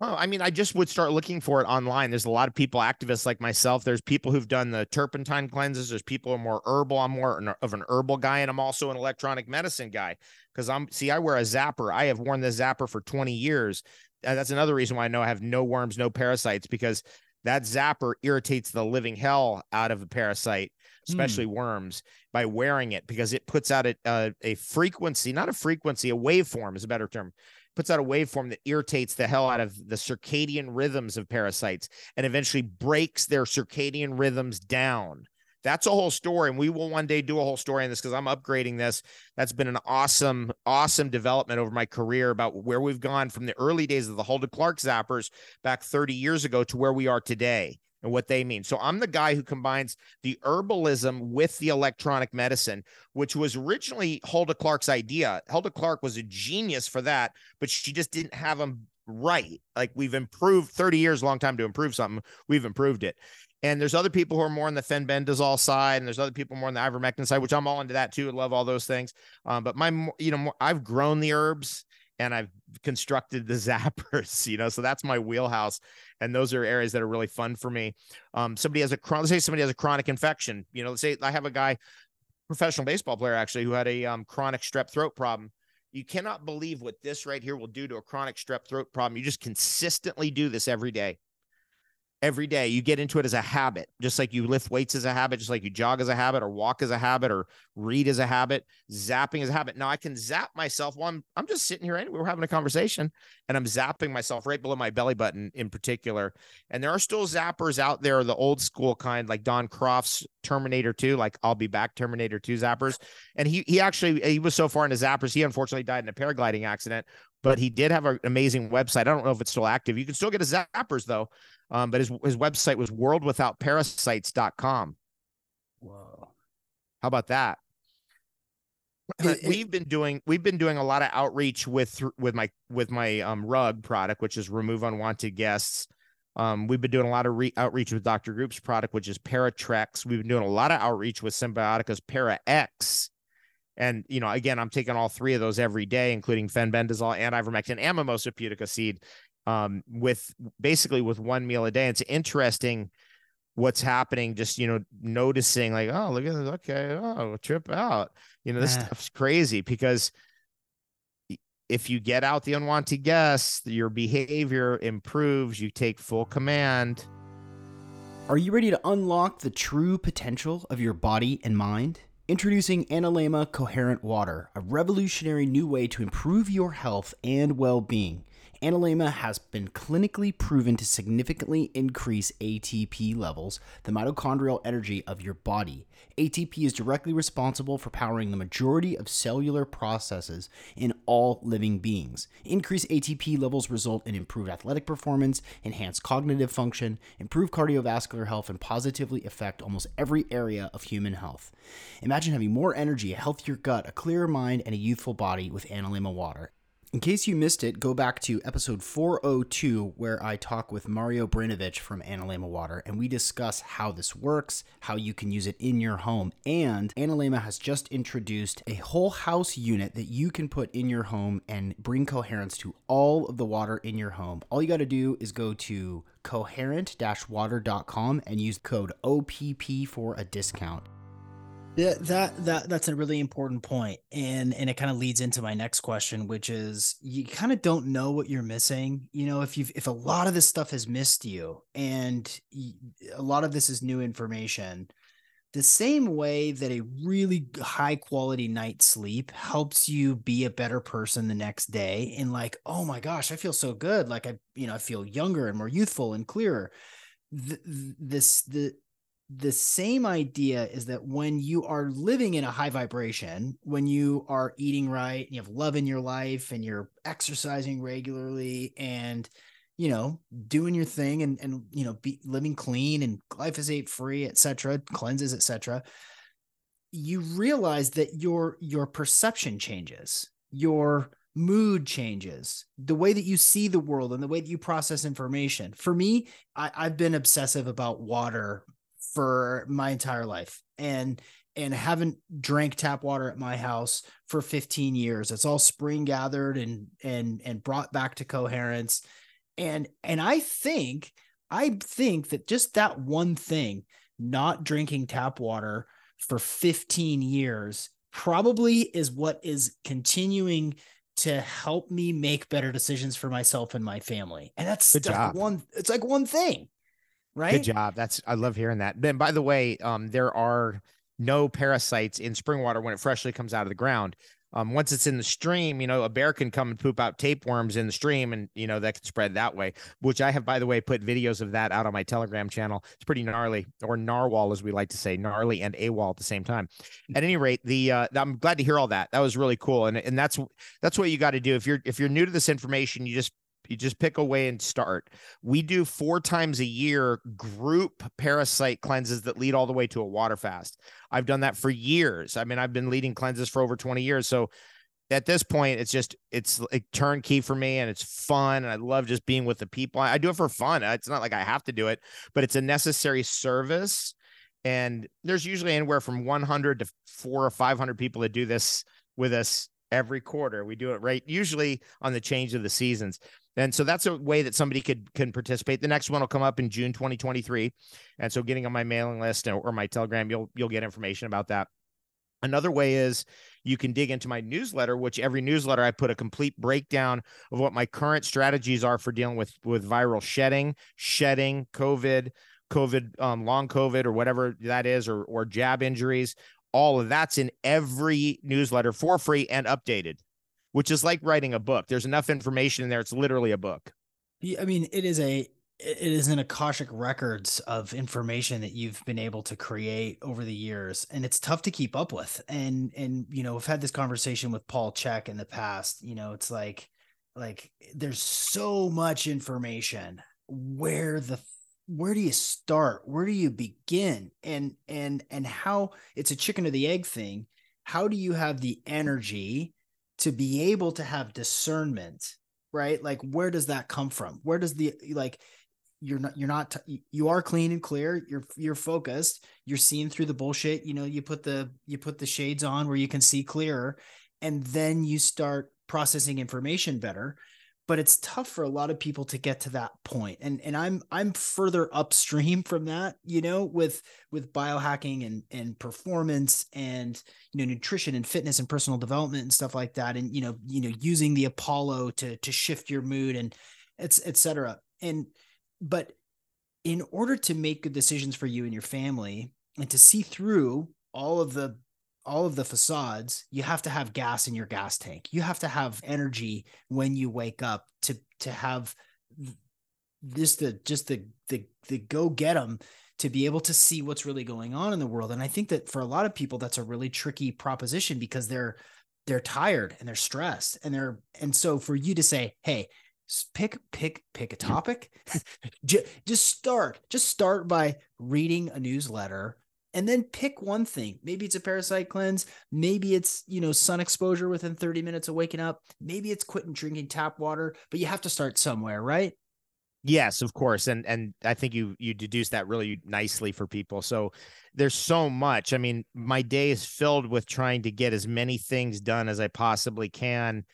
S2: Well, I mean, I just would start looking for it online. There's a lot of people, activists like myself. There's people who've done the turpentine cleanses. There's people who are more herbal. I'm more of an herbal guy, and I'm also an electronic medicine guy because I'm see, I wear a zapper. I have worn the zapper for 20 years. And that's another reason why I know I have no worms, no parasites, because that zapper irritates the living hell out of a parasite, especially mm. worms, by wearing it because it puts out a, a, a frequency, not a frequency, a waveform is a better term puts out a waveform that irritates the hell out of the circadian rhythms of parasites and eventually breaks their circadian rhythms down. That's a whole story. And we will one day do a whole story on this because I'm upgrading this. That's been an awesome, awesome development over my career about where we've gone from the early days of the Hulda Clark zappers back 30 years ago to where we are today and what they mean. So I'm the guy who combines the herbalism with the electronic medicine, which was originally Hulda Clark's idea. Hulda Clark was a genius for that, but she just didn't have them right. Like we've improved 30 years, long time to improve something. We've improved it. And there's other people who are more on the fenbendazole side, and there's other people more on the ivermectin side, which I'm all into that too. I love all those things. Um, but my, you know, I've grown the herbs and I've constructed the zappers, you know, so that's my wheelhouse. And those are areas that are really fun for me. Um, somebody has a let's say somebody has a chronic infection, you know, let's say I have a guy, professional baseball player actually, who had a um, chronic strep throat problem. You cannot believe what this right here will do to a chronic strep throat problem. You just consistently do this every day every day. You get into it as a habit, just like you lift weights as a habit, just like you jog as a habit, or walk as a habit, or read as a habit, zapping as a habit. Now I can zap myself while I'm I'm just sitting here anyway. We're having a conversation, and I'm zapping myself right below my belly button in particular. And there are still zappers out there, the old school kind, like Don Croft's Terminator 2, like I'll be back Terminator 2 zappers. And he he actually he was so far into zappers, he unfortunately died in a paragliding accident. But he did have an amazing website. I don't know if it's still active. You can still get his zappers though. Um, but his his website was worldwithoutparasites.com.
S1: Whoa.
S2: How about that? It, we've been doing we've been doing a lot of outreach with with my with my um rug product, which is remove unwanted guests. Um, we've been doing a lot of re- outreach with Dr. Group's product, which is Paratrex. We've been doing a lot of outreach with Symbiotica's Para X. And, you know, again, I'm taking all three of those every day, including fenbendazole and ivermectin and mimosa pudica seed um, with basically with one meal a day. It's interesting what's happening, just, you know, noticing like, oh, look at this. Okay. Oh, trip out. You know, this yeah. stuff's crazy because if you get out the unwanted guests, your behavior improves, you take full command.
S1: Are you ready to unlock the true potential of your body and mind? Introducing Analemma Coherent Water, a revolutionary new way to improve your health and well being. Analemma has been clinically proven to significantly increase ATP levels, the mitochondrial energy of your body. ATP is directly responsible for powering the majority of cellular processes in all living beings. Increased ATP levels result in improved athletic performance, enhanced cognitive function, improved cardiovascular health, and positively affect almost every area of human health. Imagine having more energy, a healthier gut, a clearer mind, and a youthful body with Analemma water. In case you missed it, go back to episode 402 where I talk with Mario Brinovich from Analemma Water and we discuss how this works, how you can use it in your home. And Analemma has just introduced a whole house unit that you can put in your home and bring coherence to all of the water in your home. All you got to do is go to coherent-water.com and use code OPP for a discount.
S3: Yeah, that that that's a really important point, and and it kind of leads into my next question, which is you kind of don't know what you're missing. You know, if you've if a lot of this stuff has missed you, and a lot of this is new information, the same way that a really high quality night sleep helps you be a better person the next day, and like, oh my gosh, I feel so good, like I you know I feel younger and more youthful and clearer. this the the same idea is that when you are living in a high vibration, when you are eating right, you have love in your life, and you're exercising regularly, and you know doing your thing, and and you know be living clean and glyphosate free, etc., cleanses, etc. You realize that your your perception changes, your mood changes, the way that you see the world, and the way that you process information. For me, I, I've been obsessive about water for my entire life and and haven't drank tap water at my house for 15 years it's all spring gathered and and and brought back to coherence
S1: And and I think I think that just that one thing, not drinking tap water for 15 years probably is what is continuing to help me make better decisions for myself and my family. And that's
S2: Good job.
S1: one it's like one thing. Right?
S2: Good job. That's I love hearing that. And by the way, um, there are no parasites in spring water when it freshly comes out of the ground. Um, once it's in the stream, you know, a bear can come and poop out tapeworms in the stream, and you know that can spread that way. Which I have, by the way, put videos of that out on my Telegram channel. It's pretty gnarly, or narwhal, as we like to say, gnarly and AWOL at the same time. At any rate, the uh, I'm glad to hear all that. That was really cool, and and that's that's what you got to do if you're if you're new to this information. You just you just pick away and start. We do four times a year group parasite cleanses that lead all the way to a water fast. I've done that for years. I mean, I've been leading cleanses for over 20 years. So at this point, it's just it's like turnkey for me and it's fun. And I love just being with the people. I do it for fun. It's not like I have to do it, but it's a necessary service. And there's usually anywhere from 100 to four or 500 people that do this with us every quarter. We do it right usually on the change of the seasons. And so that's a way that somebody could can participate. The next one will come up in June 2023. And so getting on my mailing list or my telegram, you'll you'll get information about that. Another way is you can dig into my newsletter, which every newsletter I put a complete breakdown of what my current strategies are for dealing with with viral shedding, shedding, COVID, COVID, um, long COVID, or whatever that is, or or jab injuries. All of that's in every newsletter for free and updated which is like writing a book. There's enough information in there. It's literally a book.
S1: I mean, it is a it is an akashic records of information that you've been able to create over the years and it's tough to keep up with and and you know i've had this conversation with paul Chek in the past you know it's like like there's so much information where the where do you start? Where do you begin? And and and how it's a chicken or the egg thing. How do you have the energy to be able to have discernment right? Like where does that come from? Where does the like you're not you're not you are clean and clear. You're you're focused. You're seeing through the bullshit. You know you put the you put the shades on where you can see clearer and then you start processing information better but it's tough for a lot of people to get to that point and and i'm i'm further upstream from that you know with with biohacking and and performance and you know nutrition and fitness and personal development and stuff like that and you know you know using the apollo to to shift your mood and it's etc and but in order to make good decisions for you and your family and to see through all of the all of the facades you have to have gas in your gas tank. You have to have energy when you wake up to to have this the just the the the go get them to be able to see what's really going on in the world. And i think that for a lot of people that's a really tricky proposition because they're they're tired and they're stressed and they're and so for you to say hey pick pick pick a mm. topic just start just start by reading a newsletter and then pick one thing. Maybe it's a parasite cleanse. Maybe it's you know sun exposure within 30 minutes of waking up. Maybe it's quitting drinking tap water but you have to start somewhere right?
S2: Yes of course and and i think you you deduce that really nicely for people. So there's so much. I mean my day is filled with trying to get as many things done as i possibly can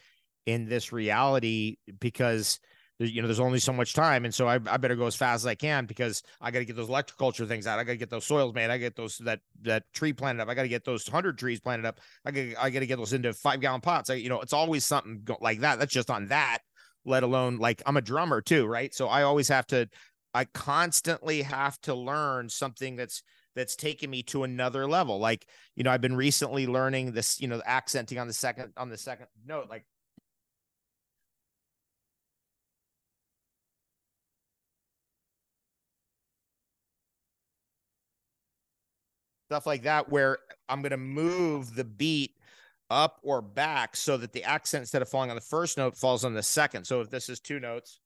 S2: in this reality because you know there's only so much time. And so I, I better go as fast as i can because i got to get those electroculture things out. I got to get those soils made. I get those that that tree planted up. I got to get those 100 trees planted up. I got I got to get those into five gallon pots. I, you know it's always something go, like that. That's just on that let alone like i'm a drummer too right? So i always have to i constantly have to learn something that's that's taken me to another level. Like you know i've been recently learning this you know accenting on the second on the second note like stuff like that, where I'm going to move the beat up or back so that the accent, instead of falling on the first note, falls on the second. So if this is two notes,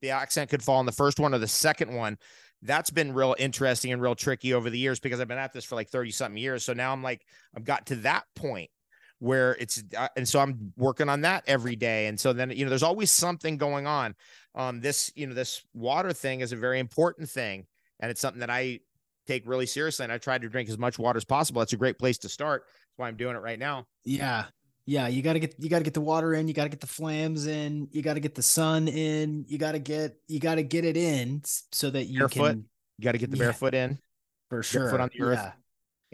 S2: the accent could fall on the first one or the second one. That's been real interesting and real tricky over the years because I've been at this for like 30 something years. So now I'm like, I've got to that point where it's, uh, and so I'm working on that every day. And so then, you know, there's always something going on. Um, this, you know, this water thing is a very important thing. And it's something that I take really seriously. And I try to drink as much water as possible. That's a great place to start. That's why I'm doing it right now.
S1: Yeah. Yeah, you gotta get you gotta get the water in, you gotta get the flams in, you gotta get the sun in, you gotta get you gotta get it in so that you
S2: barefoot.
S1: can
S2: You got to get the
S1: Yeah.
S2: barefoot in.
S1: for sure.
S2: Barefoot on the earth.
S1: Yeah.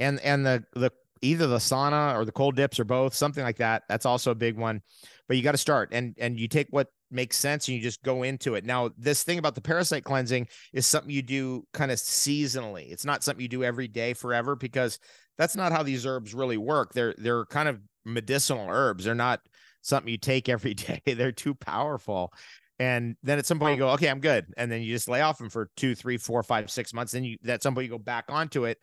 S2: and and the the either the sauna or the cold dips or both something like that that's also a big one but you got to start and and you take what makes sense and you just go into it. Now this thing about the parasite cleansing is something you do kind of seasonally. It's not something you do every day forever because that's not how these herbs really work. They're they're kind of medicinal herbs. They're not something you take every day. They're too powerful. And then at some point you go okay i'm good. And then you just lay off them for two three four five six months. Then you at some point you go back onto it.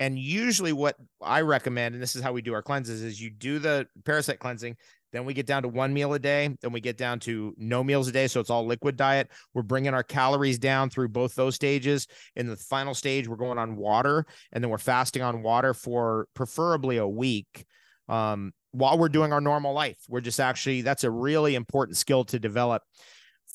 S2: And usually, what I recommend, and this is how we do our cleanses, is you do the parasite cleansing. Then we get down to one meal a day. Then we get down to no meals a day. So it's all liquid diet. We're bringing our calories down through both those stages. In the final stage, we're going on water. And then we're fasting on water for preferably a week um, while we're doing our normal life. We're just actually, that's a really important skill to develop.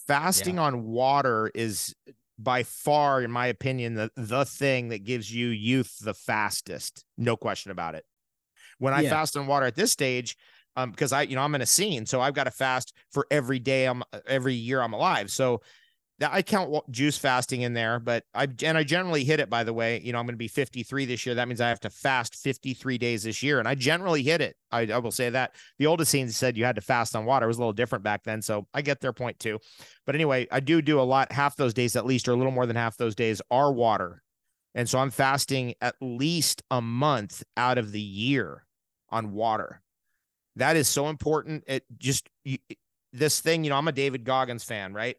S2: Fasting on water is by far, in my opinion, the, the thing that gives you youth the fastest. No question about it. When I
S1: Yeah.
S2: fast on water at this stage, um, because I, you know, I'm an Essene, so I've got to fast for every day I'm every year I'm alive. So that I count juice fasting in there, but I and I generally hit it. By the way, you know, I'm going to be 53 this year. That means I have to fast 53 days this year, and I generally hit it. I, I will say that the oldest Essenes said you had to fast on water. It was a little different back then, so I get their point too. But anyway, I do do a lot. Half those days, at least, or a little more than half those days, are water, and so I'm fasting at least a month out of the year on water. That is so important. It just you, this thing, you know, I'm a David Goggins fan, right?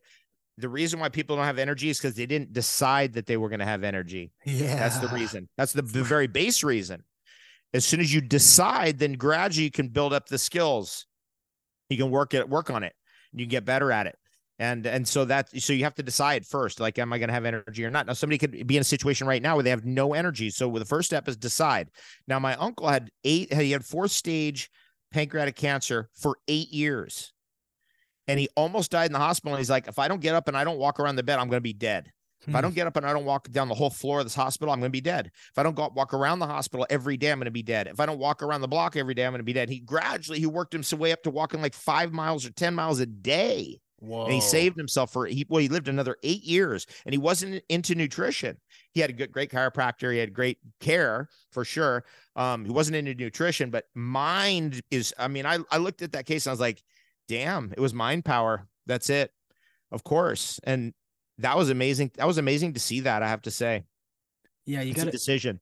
S2: The reason why people don't have energy is because they didn't decide that they were going to have energy.
S1: Yeah.
S2: That's the reason. That's the, the very base reason. As soon as you decide, then gradually you can build up the skills. You can work it, work on it. And you can get better at it. And and so that so you have to decide first, like, am I going to have energy or not? Now, somebody could be in a situation right now where they have no energy. So the first step is decide. Now, my uncle had eight, he had fourth stage pancreatic cancer for eight years. And he almost died in the hospital. And he's like, if I don't get up and I don't walk around the bed, I'm going to be dead. If I hmm. don't get up and I don't walk down the whole floor of this hospital, I'm going to be dead. If I don't go walk around the hospital every day, I'm going to be dead. If I don't walk around the block every day, I'm going to be dead. He gradually he worked his way up to walking like five miles or ten miles a day,
S1: Whoa.
S2: and he saved himself for he well he lived another eight years, and he wasn't into nutrition. He had a good great chiropractor. He had great care for sure. Um, he wasn't into nutrition, but mind is. I mean, I I looked at that case and I was like, damn, it was mind power. That's it, of course, and that was amazing. That was amazing to see that. I have to say,
S1: Yeah, you got
S2: a decision.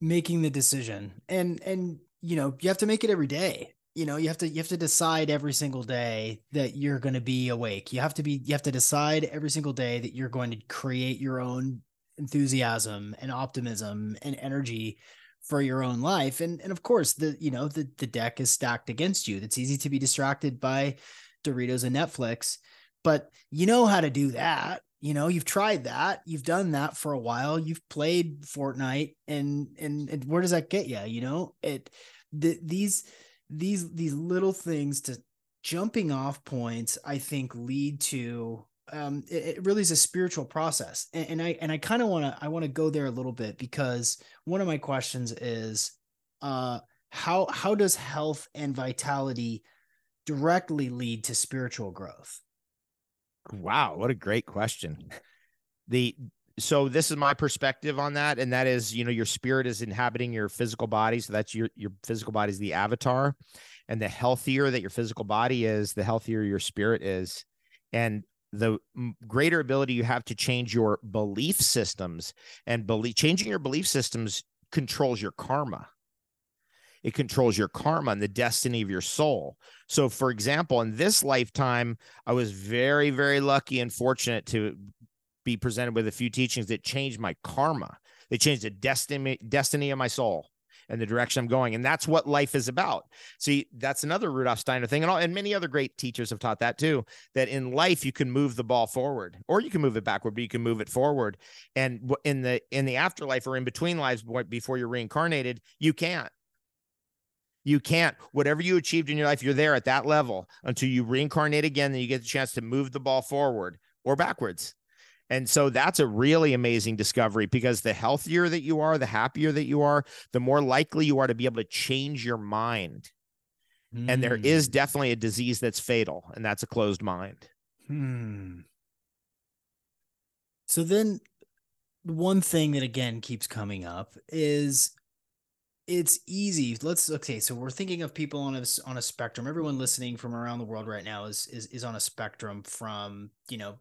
S1: making the decision, and and you know you have to make it every day. You know you have to you have to decide every single day that you're going to be awake. You have to be you have to decide every single day that you're going to create your own enthusiasm and optimism and energy for your own life. And and of course the you know the the deck is stacked against you. It's easy to be distracted by Doritos and Netflix, but you know how to do that. You know, you've tried that, you've done that for a while, you've played Fortnite, and and, and where does that get you? You know, it the, these these these little things to jumping off points, I think, lead to um it, it really is a spiritual process. And, and I and I kind of want to I want to go there a little bit because one of my questions is uh how how does health and vitality directly lead to spiritual growth?
S2: Wow, what a great question. The so this is my perspective on that, and that is, you know, your spirit is inhabiting your physical body, so that's your your physical body is the avatar, and the healthier that your physical body is, the healthier your spirit is, and the greater ability you have to change your belief systems, and believe changing your belief systems controls your karma. It controls your karma and the destiny of your soul. So, for example, in this lifetime, I was very, very lucky and fortunate to be presented with a few teachings that changed my karma. They changed the destiny destiny of my soul and the direction I'm going. And that's what life is about. See, that's another Rudolf Steiner thing. And, all, and many other great teachers have taught that too, that in life you can move the ball forward or you can move it backward, but you can move it forward. And in the in the afterlife or in between lives before you're reincarnated, you can't. You can't. Whatever you achieved in your life, you're there at that level until you reincarnate again. Then you get the chance to move the ball forward or backwards. And so that's a really amazing discovery because the healthier that you are, the happier that you are, the more likely you are to be able to change your mind. And there is
S1: Hmm.
S2: definitely a disease that's fatal, and that's a closed mind.
S1: Hmm. So then, one thing that again keeps coming up is it's easy. Let's okay. So we're thinking of people on a on a spectrum. Everyone listening from around the world right now is is is on a spectrum from you know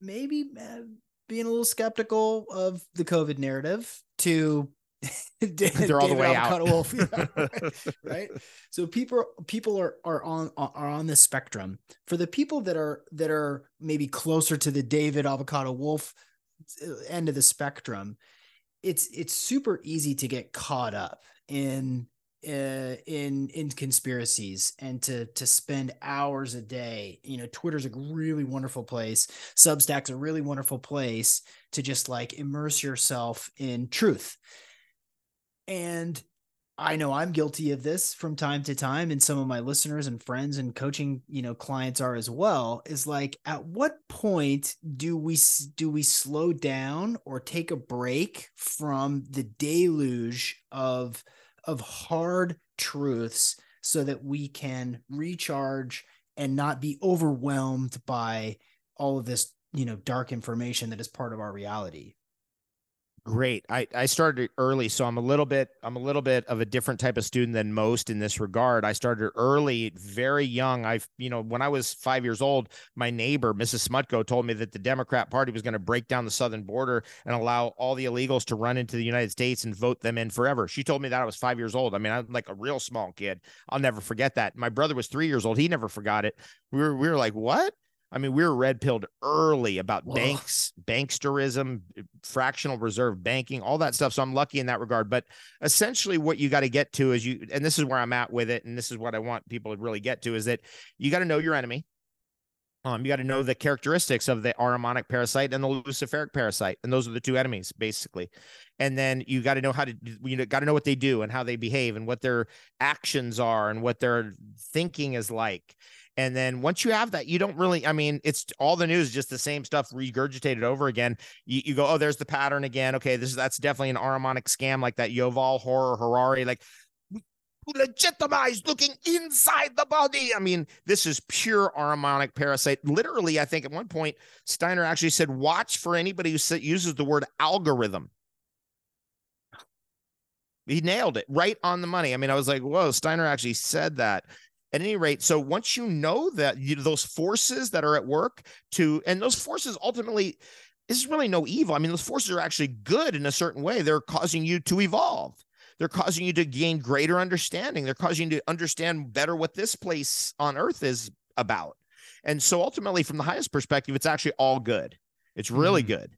S1: maybe uh, being a little skeptical of the COVID narrative to
S2: They're all the way out.
S1: Wolfe, yeah, right, right? So people people are are on are on the spectrum. For the people that are that are maybe closer to the David Avocado Wolfe uh, end of the spectrum, it's it's super easy to get caught up in uh, in in conspiracies and to to spend hours a day. You know, Twitter's a really wonderful place. Substack's a really wonderful place to just like immerse yourself in truth. And I know I'm guilty of this from time to time, and some of my listeners and friends and coaching, you know, clients are as well. Is like, at what point do we do we slow down or take a break from the deluge of of hard truths so that we can recharge and not be overwhelmed by all of this, you know, dark information that is part of our reality?
S2: Great. I, I started early, so I'm a little bit I'm a little bit of a different type of student than most in this regard. I started early, very young. I you know when I was five years old, my neighbor Mrs. Smutko told me that the Democrat Party was going to break down the southern border and allow all the illegals to run into the United States and vote them in forever. She told me that I was five years old. I mean, I'm like a real small kid. I'll never forget that. My brother was three years old. He never forgot it. We were we were like, what? I mean, we were red pilled early about
S1: Whoa.
S2: banks, banksterism, fractional reserve banking, all that stuff. So I'm lucky in that regard. But essentially, what you got to get to is you, and this is where I'm at with it, and this is what I want people to really get to is that you got to know your enemy. Um, you got to know the characteristics of the Ahrimanic parasite and the luciferic parasite, and those are the two enemies basically. And then you got to know how to, you got to know what they do and how they behave and what their actions are and what their thinking is like. And then once you have that, you don't really, I mean, it's all the news, just the same stuff regurgitated over again. You, you go, oh, there's the pattern again. Okay, this is that's definitely an Ahrimanic scam like that Yuval horror Harari, like legitimized looking inside the body. I mean, this is pure Ahrimanic parasite. Literally, I think at one point Steiner actually said, watch for anybody who uses the word algorithm. He nailed it right on the money. I mean, I was like, whoa, Steiner actually said that at any rate so once you know that you, those forces that are at work to and those forces ultimately is really no evil. I mean those forces are actually good in a certain way. They're causing you to evolve. They're causing you to gain greater understanding. They're causing you to understand better what this place on earth is about. And so ultimately from the highest perspective it's actually all good. It's really
S1: Mhm.
S2: good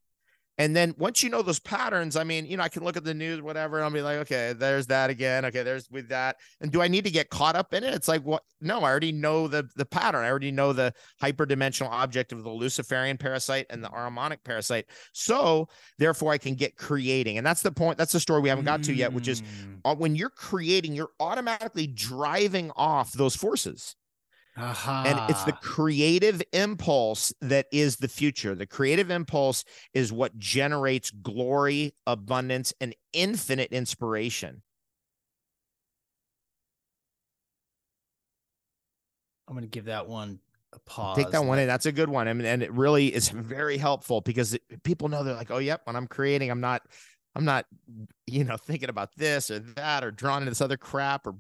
S2: and then once you know those patterns, I mean, you know, I can look at the news, whatever, and I'll be like, okay, there's that again. Okay, there's with that. And do I need to get caught up in it? It's like, what? No, I already know the the pattern. I already know the hyperdimensional object of the Luciferian parasite and the Ahrimanic parasite. So therefore, I can get creating. And that's the point. That's the story we haven't got to yet, which is
S1: Mm.
S2: uh, when you're creating, you're automatically driving off those forces
S1: Aha.
S2: and it's the creative impulse that is the future the creative impulse is what generates glory abundance and infinite inspiration
S1: I'm going to give that one a pause.
S2: take that one in that's a good one I mean, and it really is very helpful because it, people know they're like oh yep when i'm creating i'm not i'm not you know thinking about this or that or drawn into this other crap or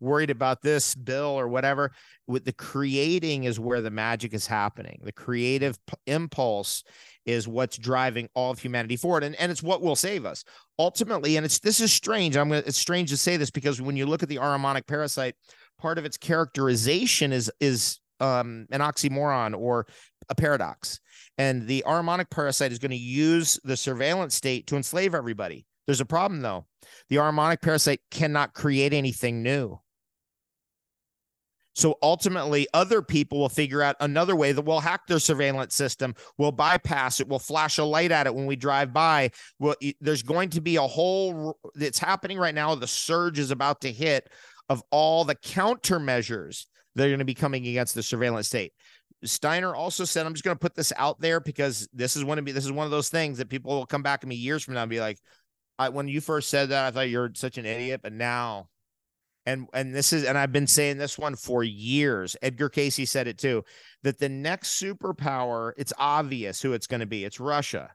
S2: worried about this bill or whatever. With the creating is where the magic is happening. The creative impulse is what's driving all of humanity forward and, and it's what will save us. Ultimately and it's this is strange i'm gonna it's strange to say this because when you look at the Ahrimanic parasite part of its characterization is is um, an oxymoron or a paradox. And the Ahrimanic parasite is going to use the surveillance state to enslave everybody. There's a problem though. The Ahrimanic parasite cannot create anything new. So ultimately, other people will figure out another way that will hack their surveillance system, will bypass it, will flash a light at it when we drive by. Well, there's going to be a whole that's happening right now. The surge is about to hit of all the countermeasures that are going to be coming against the surveillance state. Steiner also said, I'm just going to put this out there because this is one of me. This is one of those things that people will come back to me years from now and be like, I, when you first said that, I thought you're such an idiot, but now and and this is and I've been saying this one for years. Edgar Cayce said it too that the next superpower, it's obvious who it's going to be. It's Russia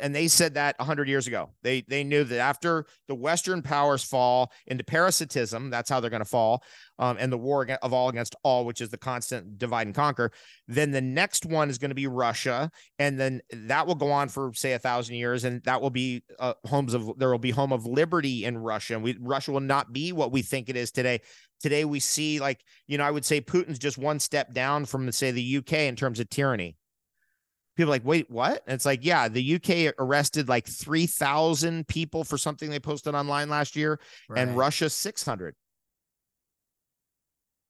S2: and they said that 100 years ago. They they knew that after the western powers fall into parasitism that's how they're going to fall um, and the war of all against all which is the constant divide and conquer then the next one is going to be russia and then that will go on for say a thousand years and that will be uh, homes of there will be home of liberty in russia and we russia will not be what we think it is today. Today we see like you know i would say putin's just one step down from say the uk in terms of tyranny people like, wait, what? And it's like, yeah, the UK arrested like 3,000 people for something they posted online last year, right. and Russia 600.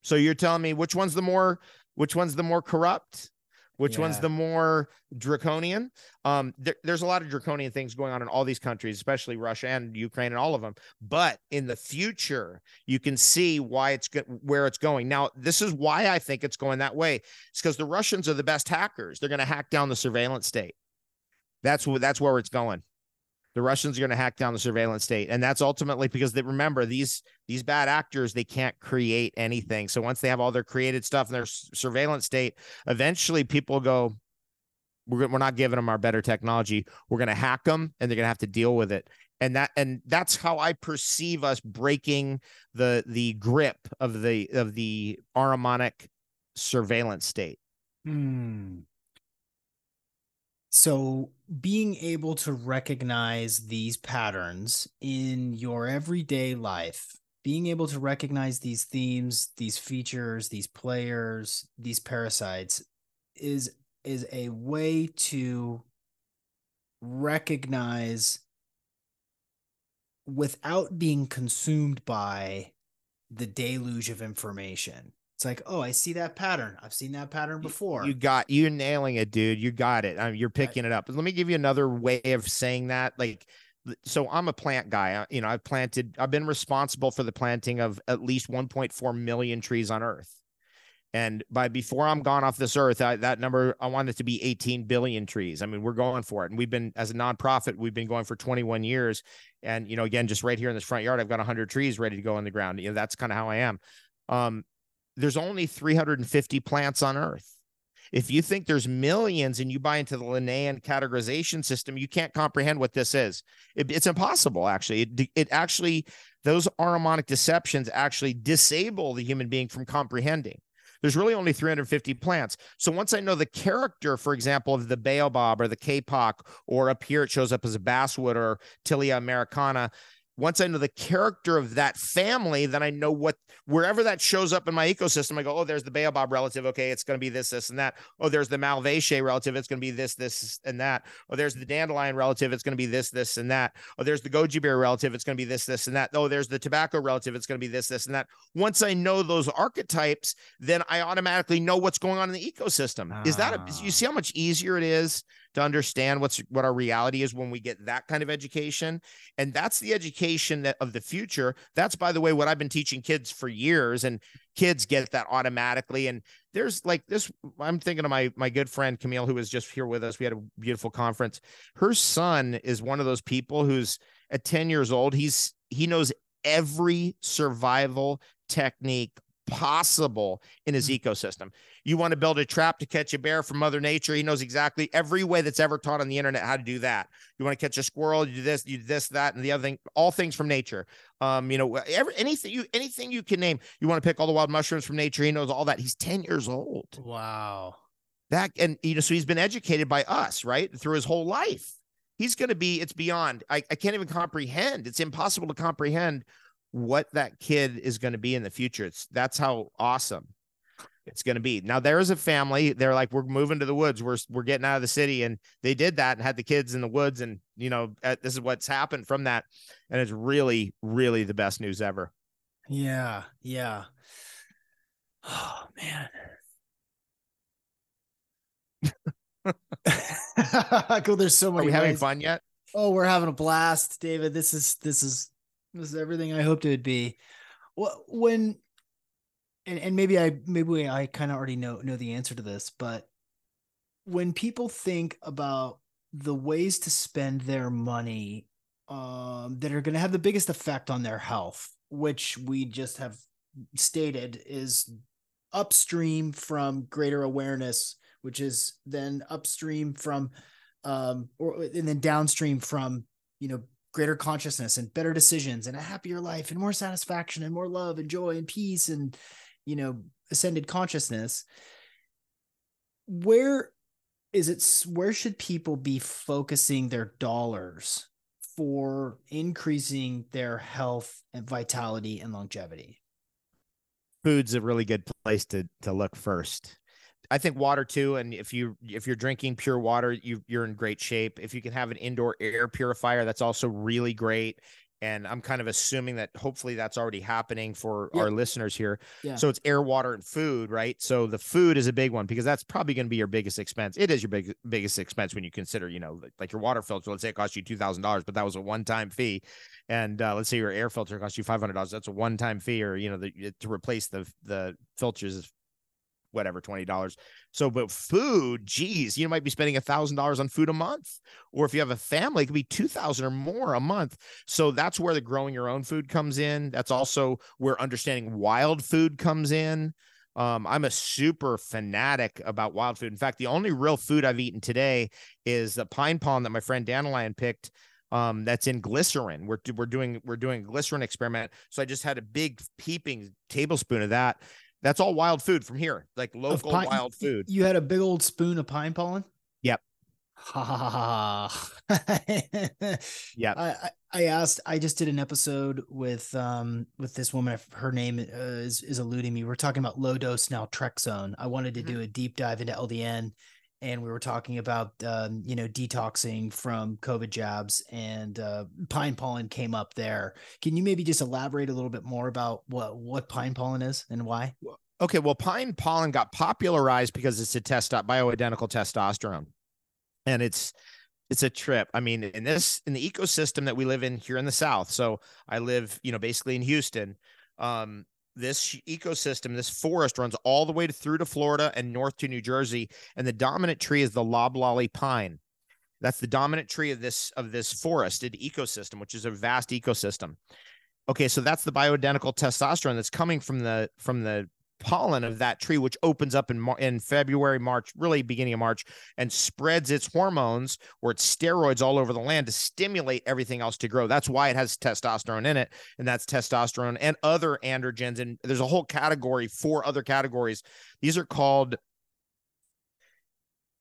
S2: So you're telling me which one's the more which one's the more corrupt? Which yeah. one's the more draconian? Um, there, there's a lot of draconian things going on in all these countries, especially Russia and Ukraine and all of them. But in the future, you can see why it's go- where it's going. Now, this is why I think it's going that way. It's because the Russians are the best hackers. They're going to hack down the surveillance state. That's what that's where it's going the Russians are going to hack down the surveillance state, and that's ultimately because they remember these these bad actors they can't create anything. So once they have all their created stuff in their surveillance state, eventually people go, we're we're not giving them our better technology. We're going to hack them, and they're going to have to deal with it. And that and that's how I perceive us breaking the the grip of the of the Ahrimanic surveillance state.
S1: Hmm. So, being able to recognize these patterns in your everyday life, being able to recognize these themes, these features, these players, these parasites is is a way to recognize without being consumed by the deluge of information. It's like, oh, I see that pattern. I've seen that pattern before.
S2: You got you're nailing it, dude. You got it. I mean, you're picking it up. Let me give you another way of saying that. Like, so I'm a plant guy. You know, I've planted. I've been responsible for the planting of at least 1.4 million trees on Earth. And by before I'm gone off this earth, I, that number I want it to be 18 billion trees. I mean, we're going for it, and we've been as a nonprofit, we've been going for 21 years. And you know, again, just right here in this front yard, I've got 100 trees ready to go in the ground. You know, that's kind of how I am. Um, there's only 350 plants on Earth. If you think there's millions and you buy into the Linnaean categorization system, you can't comprehend what this is. It, it's impossible, actually. It, it actually, those Ahrimanic deceptions actually disable the human being from comprehending. There's really only 350 plants. So once I know the character, for example, of the baobab or the kapok, or up here it shows up as a basswood or Tilia americana, once I know the character of that family, then I know what wherever that shows up in my ecosystem. I go, oh, there's the baobab relative. Okay, it's going to be this, this, and that. Oh, there's the malvaceae relative. It's going to be this, this, and that. Oh, there's the dandelion relative. It's going to be this, this, and that. Oh, there's the goji berry relative. It's going to be this, this, and that. Oh, there's the tobacco relative. It's going to be this, this, and that. Once I know those archetypes, then I automatically know what's going on in the ecosystem. Ah. Is that a, you see how much easier it is to understand what's what our reality is when we get that kind of education. And that's the education that of the future. That's by the way what i've been teaching kids for years and kids get that automatically. And there's like this i'm thinking of my my good friend camille who was just here with us. We had a beautiful conference. Her son is one of those people who's at 10 years old he's he knows every survival technique possible in his mm-hmm. ecosystem. You want to build a trap to catch a bear from Mother Nature. He knows exactly every way that's ever taught on the internet how to do that. You want to catch a squirrel, you do this, you do this, that, and the other thing, all things from nature. Um, you know, every anything you anything you can name. You want to pick all the wild mushrooms from nature. He knows all that. He's 10 years old.
S1: Wow.
S2: That and you know, so he's been educated by us, right? Through his whole life. He's gonna be, it's beyond. I, I can't even comprehend. It's impossible to comprehend what that kid is going to be in the future. It's that's how awesome it's going to be. Now there is a family. They're like, we're moving to the woods. We're we're getting out of the city, and they did that and had the kids in the woods, and you know this is what's happened from that, and it's really really the best news ever.
S1: Yeah, yeah. Oh man. cool. There's so many.
S2: Are we ways. having fun yet?
S1: Oh, we're having a blast, David. This is this is this is everything I hoped it would be. Well, when and, and maybe I maybe I kind of already know know the answer to this, but when people think about the ways to spend their money um, that are going to have the biggest effect on their health, which we just have stated is upstream from greater awareness, which is then upstream from um or and then downstream from you know greater consciousness and better decisions and a happier life and more satisfaction and more love and joy and peace and you know ascended consciousness. Where is it where should people be focusing their dollars for increasing their health and vitality and longevity?
S2: Food's a really good place to to look first I think water too. And if you if you're drinking pure water, you you're in great shape. If you can have an indoor air purifier, that's also really great. And I'm kind of assuming that hopefully that's already happening for our listeners here. Yeah. So it's air, water, and food, right? So the food is a big one because that's probably going to be your biggest expense. It is your big biggest expense when you consider, you know, like your water filter. Let's say it cost you two thousand dollars, but that was a one time fee. And uh, let's say your air filter costs you five hundred dollars. That's a one time fee, or you know, the, to replace the the filters is whatever twenty dollars. So, but food, geez, you might be spending a thousand dollars on food a month, or if you have a family, it could be two thousand or more a month. So that's where the growing your own food comes in. That's also where understanding wild food comes in. Um, I'm a super fanatic about wild food. In fact, the only real food I've eaten today is the pine pollen that my friend Dandelion picked um, that's in glycerin. We're we're doing we're doing a glycerin experiment. So I just had a big peeping tablespoon of that, that's all wild food from here, like local pine, wild food.
S1: You had a big old spoon of pine pollen.
S2: Yep.
S1: Ha ha ha. yeah. I, I asked. I just did an episode with um with this woman. Her name uh, is is eluding me. We're talking about low dose naltrexone. I wanted to mm-hmm. do a deep dive into LDN and we were talking about um, you know detoxing from COVID jabs, and uh, pine pollen came up there. Can you maybe just elaborate a little bit more about what what pine pollen is and why?
S2: Okay, well, pine pollen got popularized because it's a test bioidentical testosterone, and it's it's a trip. I mean, in this in the ecosystem that we live in here in the South. So I live, you know, basically in Houston. Um, this ecosystem, this forest runs all the way through to Florida and north to New Jersey, and the dominant tree is the loblolly pine. That's the dominant tree of this of this forested ecosystem, which is a vast ecosystem. Okay, so that's the bioidentical testosterone that's coming from the from the pollen of that tree, which opens up in in February, March, really beginning of March, and spreads its hormones or its steroids all over the land to stimulate everything else to grow. That's why it has testosterone in it, and that's testosterone and other androgens. And there's a whole category, four other categories. These are called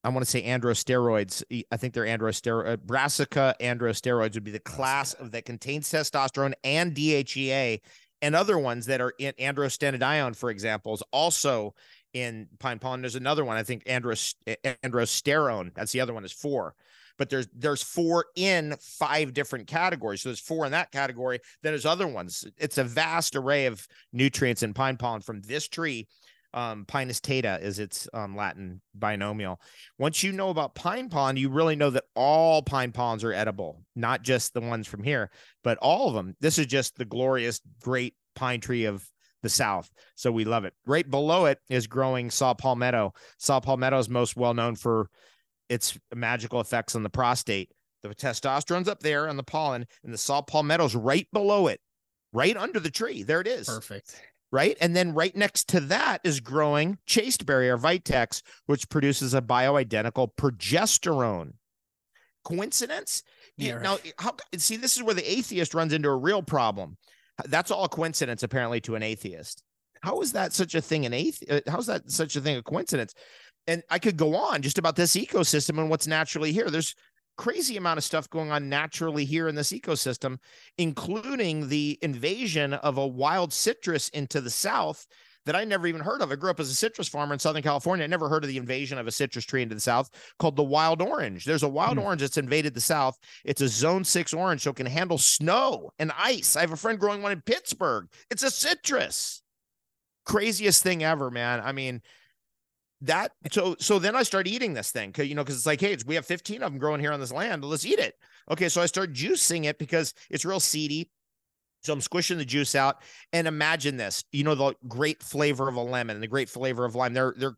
S2: I want to say androsteroids. I think they're androsteroid. Uh, Brassica androsteroids would be the class of that contains testosterone and DHEA and other ones that are in androstenedione, for example, is also in pine pollen. There's another one, I think andros, eh, androsterone. That's the other one is four. But there's there's four in five different categories. So there's four in that category. Then there's other ones. It's a vast array of nutrients in pine pollen from this tree um, Pinus taeda is its um, Latin binomial. Once you know about pine pollen, you really know that all pine pollens are edible, not just the ones from here, but all of them. This is just the glorious, great pine tree of the South. So we love it. Right below it is growing saw palmetto. Saw palmetto is most well known for its magical effects on the prostate. The testosterone's up there on the pollen, and the saw palmetto's right below it, right under the tree. There it is.
S1: Perfect
S2: right? And then right next to that is growing chasteberry or vitex, which produces a bioidentical progesterone. Coincidence? Yeah, right. Now, how see this is where the atheist runs into a real problem. That's all a coincidence, apparently, to an atheist. How is that such a thing? An atheist? Uh, how's that such a thing? A coincidence? And I could go on just about this ecosystem and what's naturally here. There's crazy amount of stuff going on naturally here in this ecosystem, including the invasion of a wild citrus into the south that I never even heard of. I grew up as a citrus farmer in Southern California. I never heard of the invasion of a citrus tree into the south called the wild orange. There's a wild mm. orange that's invaded the south. It's a zone six orange, so it can handle snow and ice. I have a friend growing one in Pittsburgh. It's a citrus. Craziest thing ever, man. I mean, that so so then I start eating this thing because you know because it's like hey it's, we have 15 of them growing here on this land let's eat it okay so I start juicing it because it's real seedy so I'm squishing the juice out and imagine this you know the great flavor of a lemon and the great flavor of lime they're they're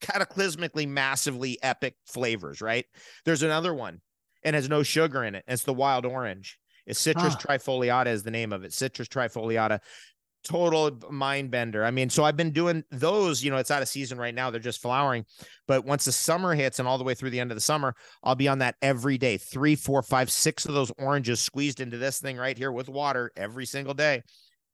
S2: cataclysmically massively epic flavors right there's another one and has no sugar in it it's the wild orange It's citrus trifoliata is the name of it. Citrus trifoliata. Total mind bender. I mean, so I've been doing those, you know, it's out of season right now. They're just flowering. But once the summer hits and all the way through the end of the summer, I'll be on that every day. Three, four, five, six of those oranges squeezed into this thing right here with water every single day.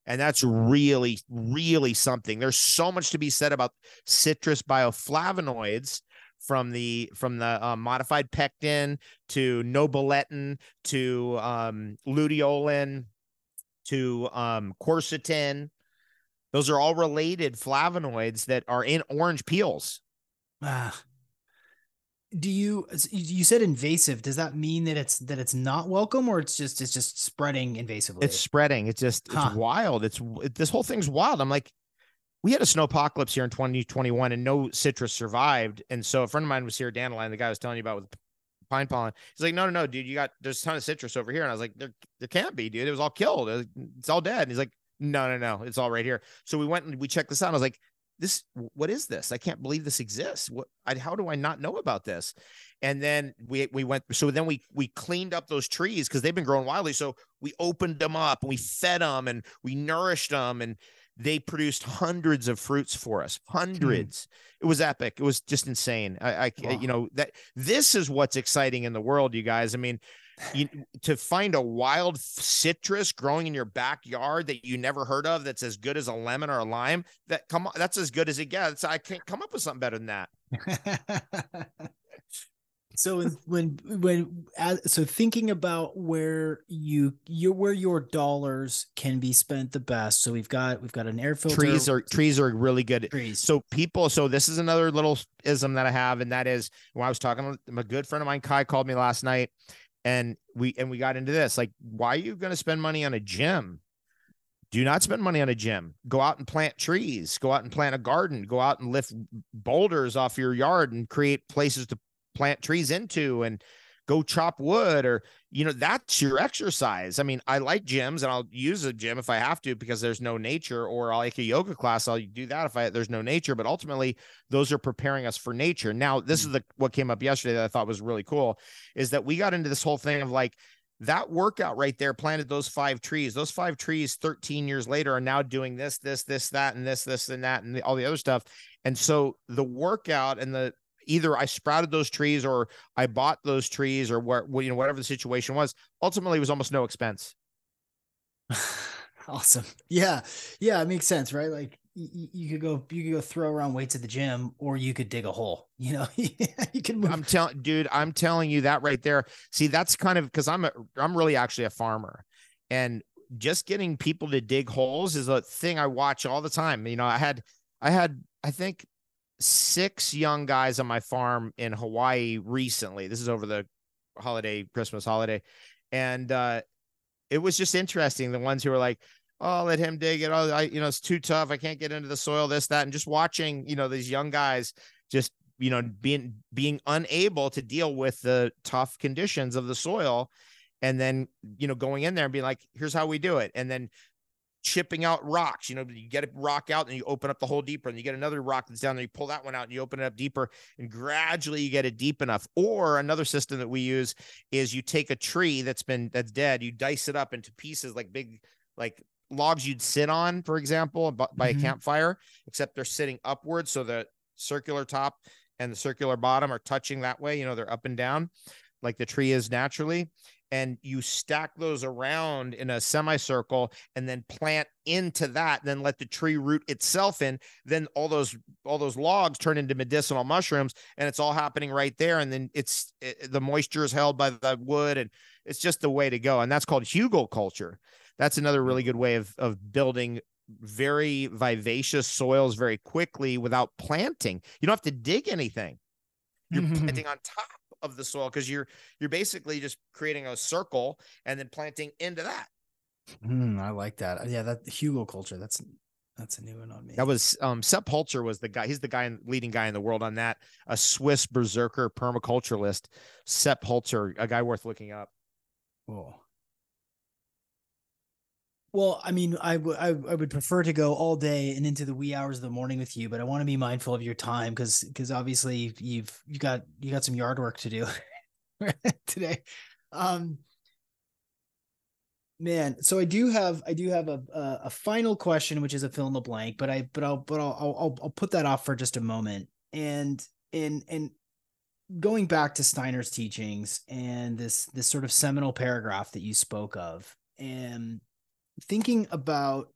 S2: And that's really, really something. There's so much to be said about citrus bioflavonoids from the from the um, modified pectin to nobiletin to um, luteolin to um, quercetin. Those are all related flavonoids that are in orange peels.
S3: Ah. do you you said invasive? Does that mean that it's that it's not welcome or it's just it's just spreading invasively?
S2: It's spreading. It's just
S3: Huh.
S2: it's wild. It's it, this whole thing's wild. I'm like, we had a snow apocalypse here in 2021 and no citrus survived. And so a friend of mine was here, Dandelion, the guy I was telling you about with pine pollen. He's like, no, no, no, dude, you got there's a ton of citrus over here. And I was like, there, there can't be, dude. It was all killed. Was- It's all dead. And he's like, no, no, no, it's all right here. So we went and we checked this out. I was like, this, what is this? I can't believe this exists. What, I, how do I not know about this? And then we we went. So then we we cleaned up those trees because they've been growing wildly. So we opened them up and we fed them and we nourished them and they produced hundreds of fruits for us. Mm. Hundreds. It was epic. It was just insane. I, I
S3: Wow.
S2: you know that this is what's exciting in the world, you guys. I mean. You, to find a wild citrus growing in your backyard that you never heard of that's as good as a lemon or a lime that come on that's as good as it gets i can't come up with something better than that
S3: so when when when as, so thinking about where you you where your dollars can be spent the best. So we've got we've got an air filter.
S2: trees are trees are really good
S3: trees.
S2: so people so this is another little ism that i have and that is when i was talking with a good friend of mine kai called me last night and we and we got into this like why are you going to spend money on a gym do not spend money on a gym go out and plant trees go out and plant a garden go out and lift boulders off your yard and create places to plant trees into and go chop wood or you know that's your exercise. I mean i like gyms and i'll use a gym if i have to because there's no nature or i'll like a yoga class i'll do that if i there's no nature but ultimately those are preparing us for nature. Now this is mm. the what came up yesterday that i thought was really cool is that we got into this whole thing of like that workout right there planted those five trees. Those five trees 13 years later are now doing this this this that and this this and that and the, all the other stuff. And so the workout and the either i sprouted those trees or i bought those trees or where you know whatever the situation was ultimately it was almost no expense
S3: awesome. Yeah. Yeah, it makes sense, right? Like you, you could go you could go throw around weights at the gym or you could dig a hole. You know, you can move.
S2: I'm telling, dude, I'm telling you that right there. See, that's kind of because I'm a, I'm really actually a farmer, and just getting people to dig holes is a thing I watch all the time. You know, I had, I had, I think six young guys on my farm in Hawaii recently. This is over the holiday, Christmas holiday, and uh, it was just interesting. The ones who were like, "Oh, let him dig it." Oh, I, you know, it's too tough. I can't get into the soil. This, that, and just watching, you know, these young guys just you know being being unable to deal with the tough conditions of the soil and then you know going in there and being like here's how we do it and then chipping out rocks you know you get a rock out and you open up the hole deeper and you get another rock that's down there you pull that one out and you open it up deeper and gradually you get it deep enough or another system that we use is you take a tree that's been that's dead you dice it up into pieces like big like logs you'd sit on for example by,
S3: Mhm.
S2: a campfire except they're sitting upwards so the circular top and the circular bottom are touching that way. You know, they're up and down like the tree is naturally. And you stack those around in a semicircle and then plant into that, then let the tree root itself in. Then all those all those logs turn into medicinal mushrooms, and it's all happening right there. And then it's it, the moisture is held by the wood, and it's just the way to go. And that's called hugelkultur That's another really mm-hmm. good way of of building very vivacious soils very quickly without planting. You don't have to dig anything. You're mm-hmm. planting on top of the soil because you're you're basically just creating a circle and then planting into that.
S3: Hmm, I like that. Yeah, that hugelkultur. That's that's a new one on me.
S2: That was um Sepp Holzer was the guy. He's the guy in, leading guy in the world on that. A Swiss berserker permaculturalist, Sepp Holzer, a guy worth looking up.
S3: Cool. Well, I mean, I would I I would prefer to go all day and into the wee hours of the morning with you, but I want to be mindful of your time because because obviously you've you got you got some yard work to do today. Um,
S1: Man, so I do have I do have a, a, a final question, which is a fill in the blank, but I but I'll but I'll, I'll I'll put that off for just a moment. And and and going back to Steiner's teachings and this this sort of seminal paragraph that you spoke of, and thinking about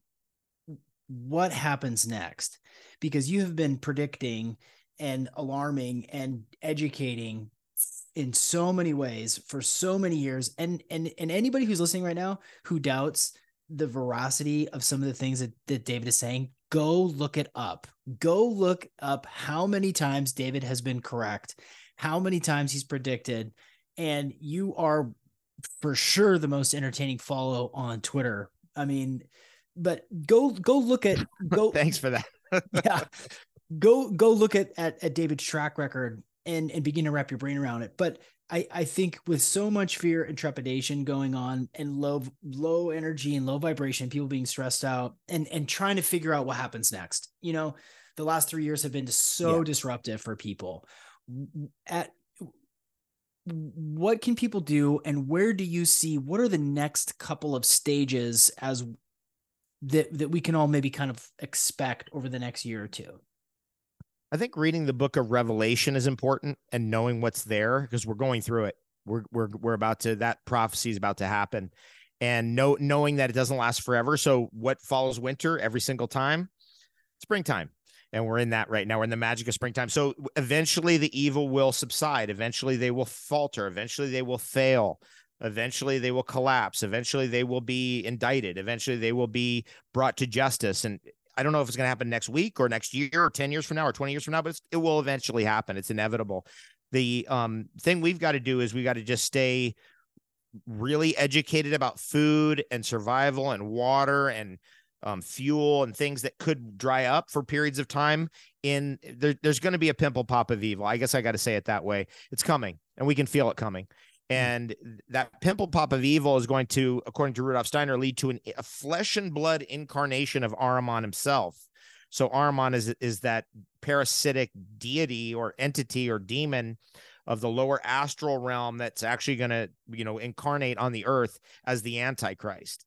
S1: what happens next, because you have been predicting and alarming and educating in so many ways for so many years. And and and anybody who's listening right now who doubts the veracity of some of the things that, that david is saying go look it up. Go look up how many times david has been correct how many times he's predicted and you are for sure the most entertaining follow on twitter i mean but go go look at go
S2: thanks for that
S1: yeah go go look at, at at david's track record and and begin to wrap your brain around it. But I I think with so much fear and trepidation going on and low low energy and low vibration, people being stressed out and and trying to figure out what happens next. You know, the last three years have been so yeah. disruptive for people. At what can people do and where do you see what are the next couple of stages as that that we can all maybe kind of expect over the next year or two
S2: I think reading the book of Revelation is important and knowing what's there because we're going through it. We're we're we're about to that prophecy is about to happen, and know knowing that it doesn't last forever. So what follows winter every single time? Springtime, and we're in that right now. We're in the magic of springtime. So eventually the evil will subside. Eventually they will falter. Eventually they will fail. Eventually they will collapse. Eventually they will be indicted. Eventually they will be brought to justice. And I don't know if it's going to happen next week or next year or 10 years from now or 20 years from now, but it will eventually happen. It's inevitable. The um, thing we've got to do is we got to just stay really educated about food and survival and water and um, fuel and things that could dry up for periods of time. In there, there's going to be a pimple pop of evil. I guess I got to say it that way. It's coming, and we can feel it coming. Mm. And that pimple pop of evil is going to, according to Rudolf Steiner, lead to an, a flesh and blood incarnation of Ahriman himself. So Ahriman is is that parasitic deity or entity or demon of the lower astral realm that's actually going to, you know, incarnate on the earth as the Antichrist.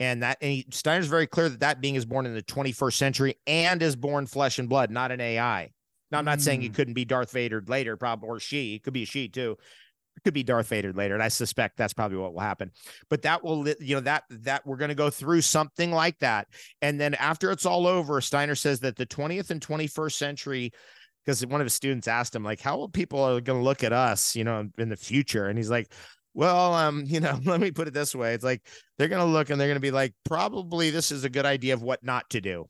S2: And that and he, Steiner's very clear that that being is born in the 21st century and is born flesh and blood, not an AI. Now, I'm not mm. saying it couldn't be Darth Vader later, probably, or she. It could be a she too, it could be Darth Vader later, and I suspect that's probably what will happen. But that will, you know, that that we're going to go through something like that, and then after it's all over, Steiner says that the 20th and 21st century, because one of his students asked him like, how will people are going to look at us, you know, in the future, and he's like. Well, um, you know, let me put it this way. It's like they're going to look and they're going to be like, probably this is a good idea of what not to do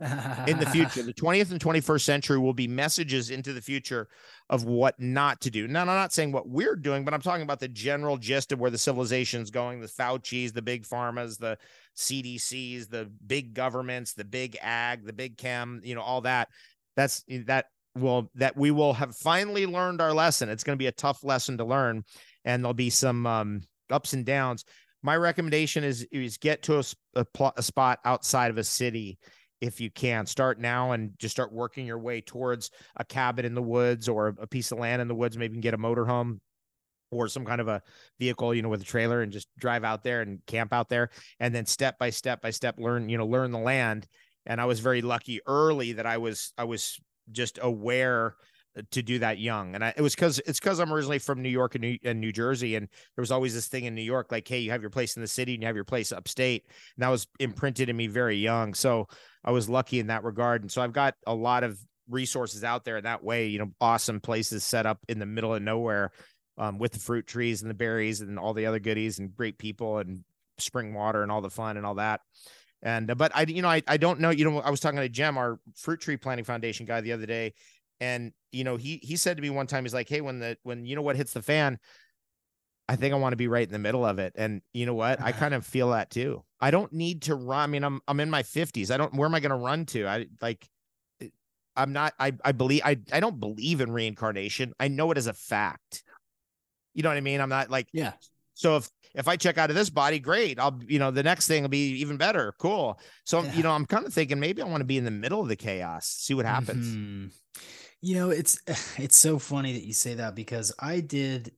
S2: in the future. The 20th and 21st century will be messages into the future of what not to do. Now, I'm not saying what we're doing, but I'm talking about the general gist of where the civilization's going, the Fauci's, the big pharmas, the CDCs, the big governments, the big ag, the big chem, you know, all that. That's that will that we will have finally learned our lesson. It's going to be a tough lesson to learn, and there'll be some um, ups and downs. My recommendation is is get to a, a, a spot outside of a city if you can. Start now and just start working your way towards a cabin in the woods or a piece of land in the woods maybe you can get a motorhome or some kind of a vehicle you know with a trailer and just drive out there and camp out there. And then step by step by step learn you know learn the land. And i was very lucky early that i was i was just aware to do that young. And I, it was because it's because I'm originally from New York and New, and New, Jersey, and there was always this thing in New York, like, hey, you have your place in the city and you have your place upstate, and that was imprinted in me very young. So I was lucky in that regard, and so I've got a lot of resources out there in that way. You know, awesome places set up in the middle of nowhere, um, with the fruit trees and the berries and all the other goodies and great people and spring water and all the fun and all that. And uh, but I, you know, I, I don't know. You know, I was talking to Jem, our fruit tree planting foundation guy, the other day, and you know, he he said to me one time, he's like, "Hey, when the when you know what hits the fan, I think I want to be right in the middle of it." And you know what? I kind of feel that too. I don't need to run. I mean, I'm I'm in my 50s. I don't. Where am I going to run to? I like. I'm not. I I believe. I I don't believe in reincarnation. I know it as a fact. You know what I mean? I'm not like.
S1: Yeah.
S2: So if if I check out of this body, great. I'll you know the next thing will be even better. Cool. So yeah. you know I'm kind of thinking maybe I want to be in the middle of the chaos, see what happens.
S1: Mm-hmm. You know, it's it's so funny that you say that because I did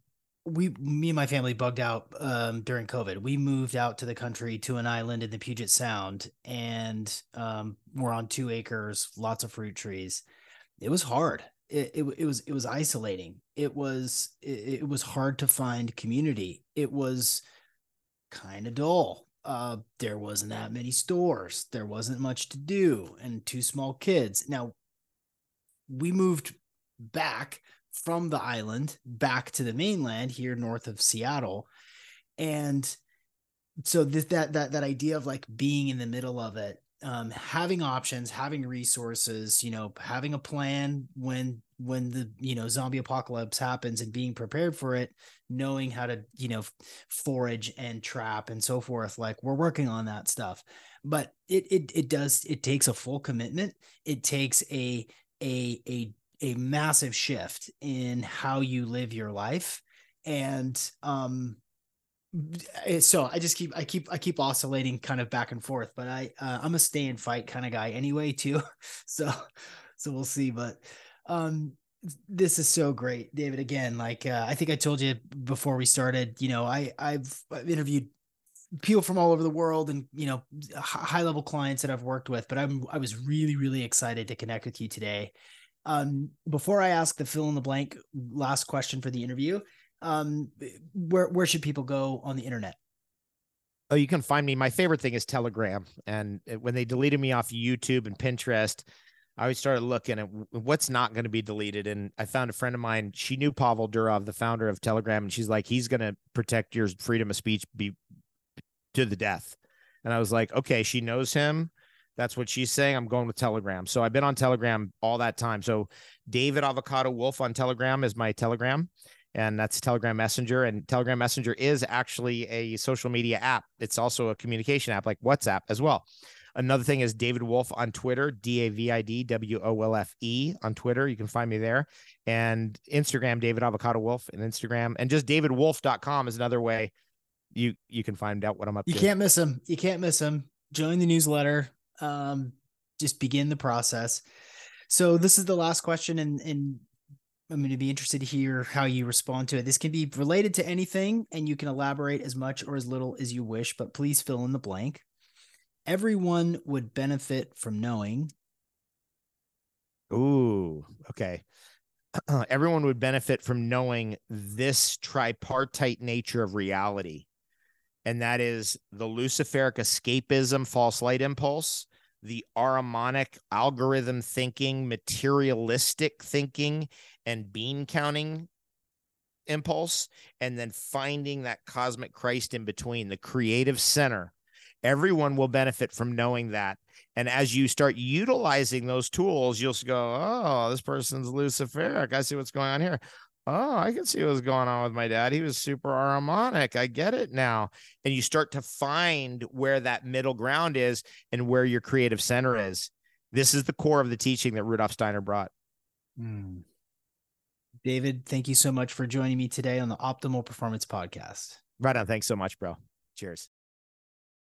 S1: we me and my family bugged out um, during COVID. We moved out to the country to an island in the Puget Sound, and um, we're on two acres, lots of fruit trees. It was hard. It, it, it was it was isolating. It was it, it was hard to find community. It was kind of dull. Uh, there wasn't that many stores. There wasn't much to do, and two small kids. Now we moved back from the island back to the mainland here north of Seattle. And so this, that that that idea of like being in the middle of it, um, having options, having resources, you know, having a plan when when the you know zombie apocalypse happens and being prepared for it, knowing how to you know forage and trap and so forth. Like we're working on that stuff, but it it it does it takes a full commitment. It takes a a a a massive shift in how you live your life. And um eh, so i just keep i keep i keep oscillating kind of back and forth but i uh, i'm a stay and fight kind of guy anyway too. So so we'll see but um this is so great david. Again like uh, i think i told you before we started you know i i've, I've interviewed people from all over the world and you know high level clients that I've worked with but I'm I was really really excited to connect with you today um, before I ask the fill in the blank last question for the interview, um, where where should people go on the internet?
S2: Oh, you can find me. My favorite thing is Telegram, and when they deleted me off YouTube and Pinterest, I always started looking at what's not going to be deleted. And I found a friend of mine. She knew Pavel Durov, the founder of Telegram, and she's like, he's going to protect your freedom of speech be to the death. And I was like, okay, she knows him. That's what she's saying. I'm going with Telegram. So I've been on Telegram all that time. So David Avocado Wolfe on Telegram is my Telegram, and that's Telegram Messenger. And Telegram Messenger is actually a social media app. It's also a communication app like WhatsApp as well. Another thing is David Wolfe on Twitter, D A V I D W O L F E on Twitter. You can find me there. And Instagram, David Avocado Wolfe and Instagram. And just davidwolfe.com is another way you you can find out what I'm up
S1: you
S2: to.
S1: You can't miss him. You can't miss him. Join the newsletter um, just begin the process. So this is the last question, and and I'm going to be interested to hear how you respond to it. This can be related to anything, and you can elaborate as much or as little as you wish, but please fill in the blank. Everyone would benefit from knowing.
S2: Ooh, okay. Everyone would benefit from knowing this tripartite nature of reality and that is the Luciferic escapism false light impulse, the Ahrimanic algorithm thinking, materialistic thinking, and bean counting impulse, and then finding that cosmic Christ in between, the creative center. Everyone will benefit from knowing that. And as you start utilizing those tools, you'll go, oh, this person's Luciferic. I see what's going on here oh, I can see what's going on with my dad. He was super Ahrimanic. I get it now. And you start to find where that middle ground is and where your creative center is. This is the core of the teaching that Rudolf Steiner brought.
S1: Hmm. David, thank you so much for joining me today on the Optimal Performance Podcast.
S2: Right on. Thanks so much, bro. Cheers.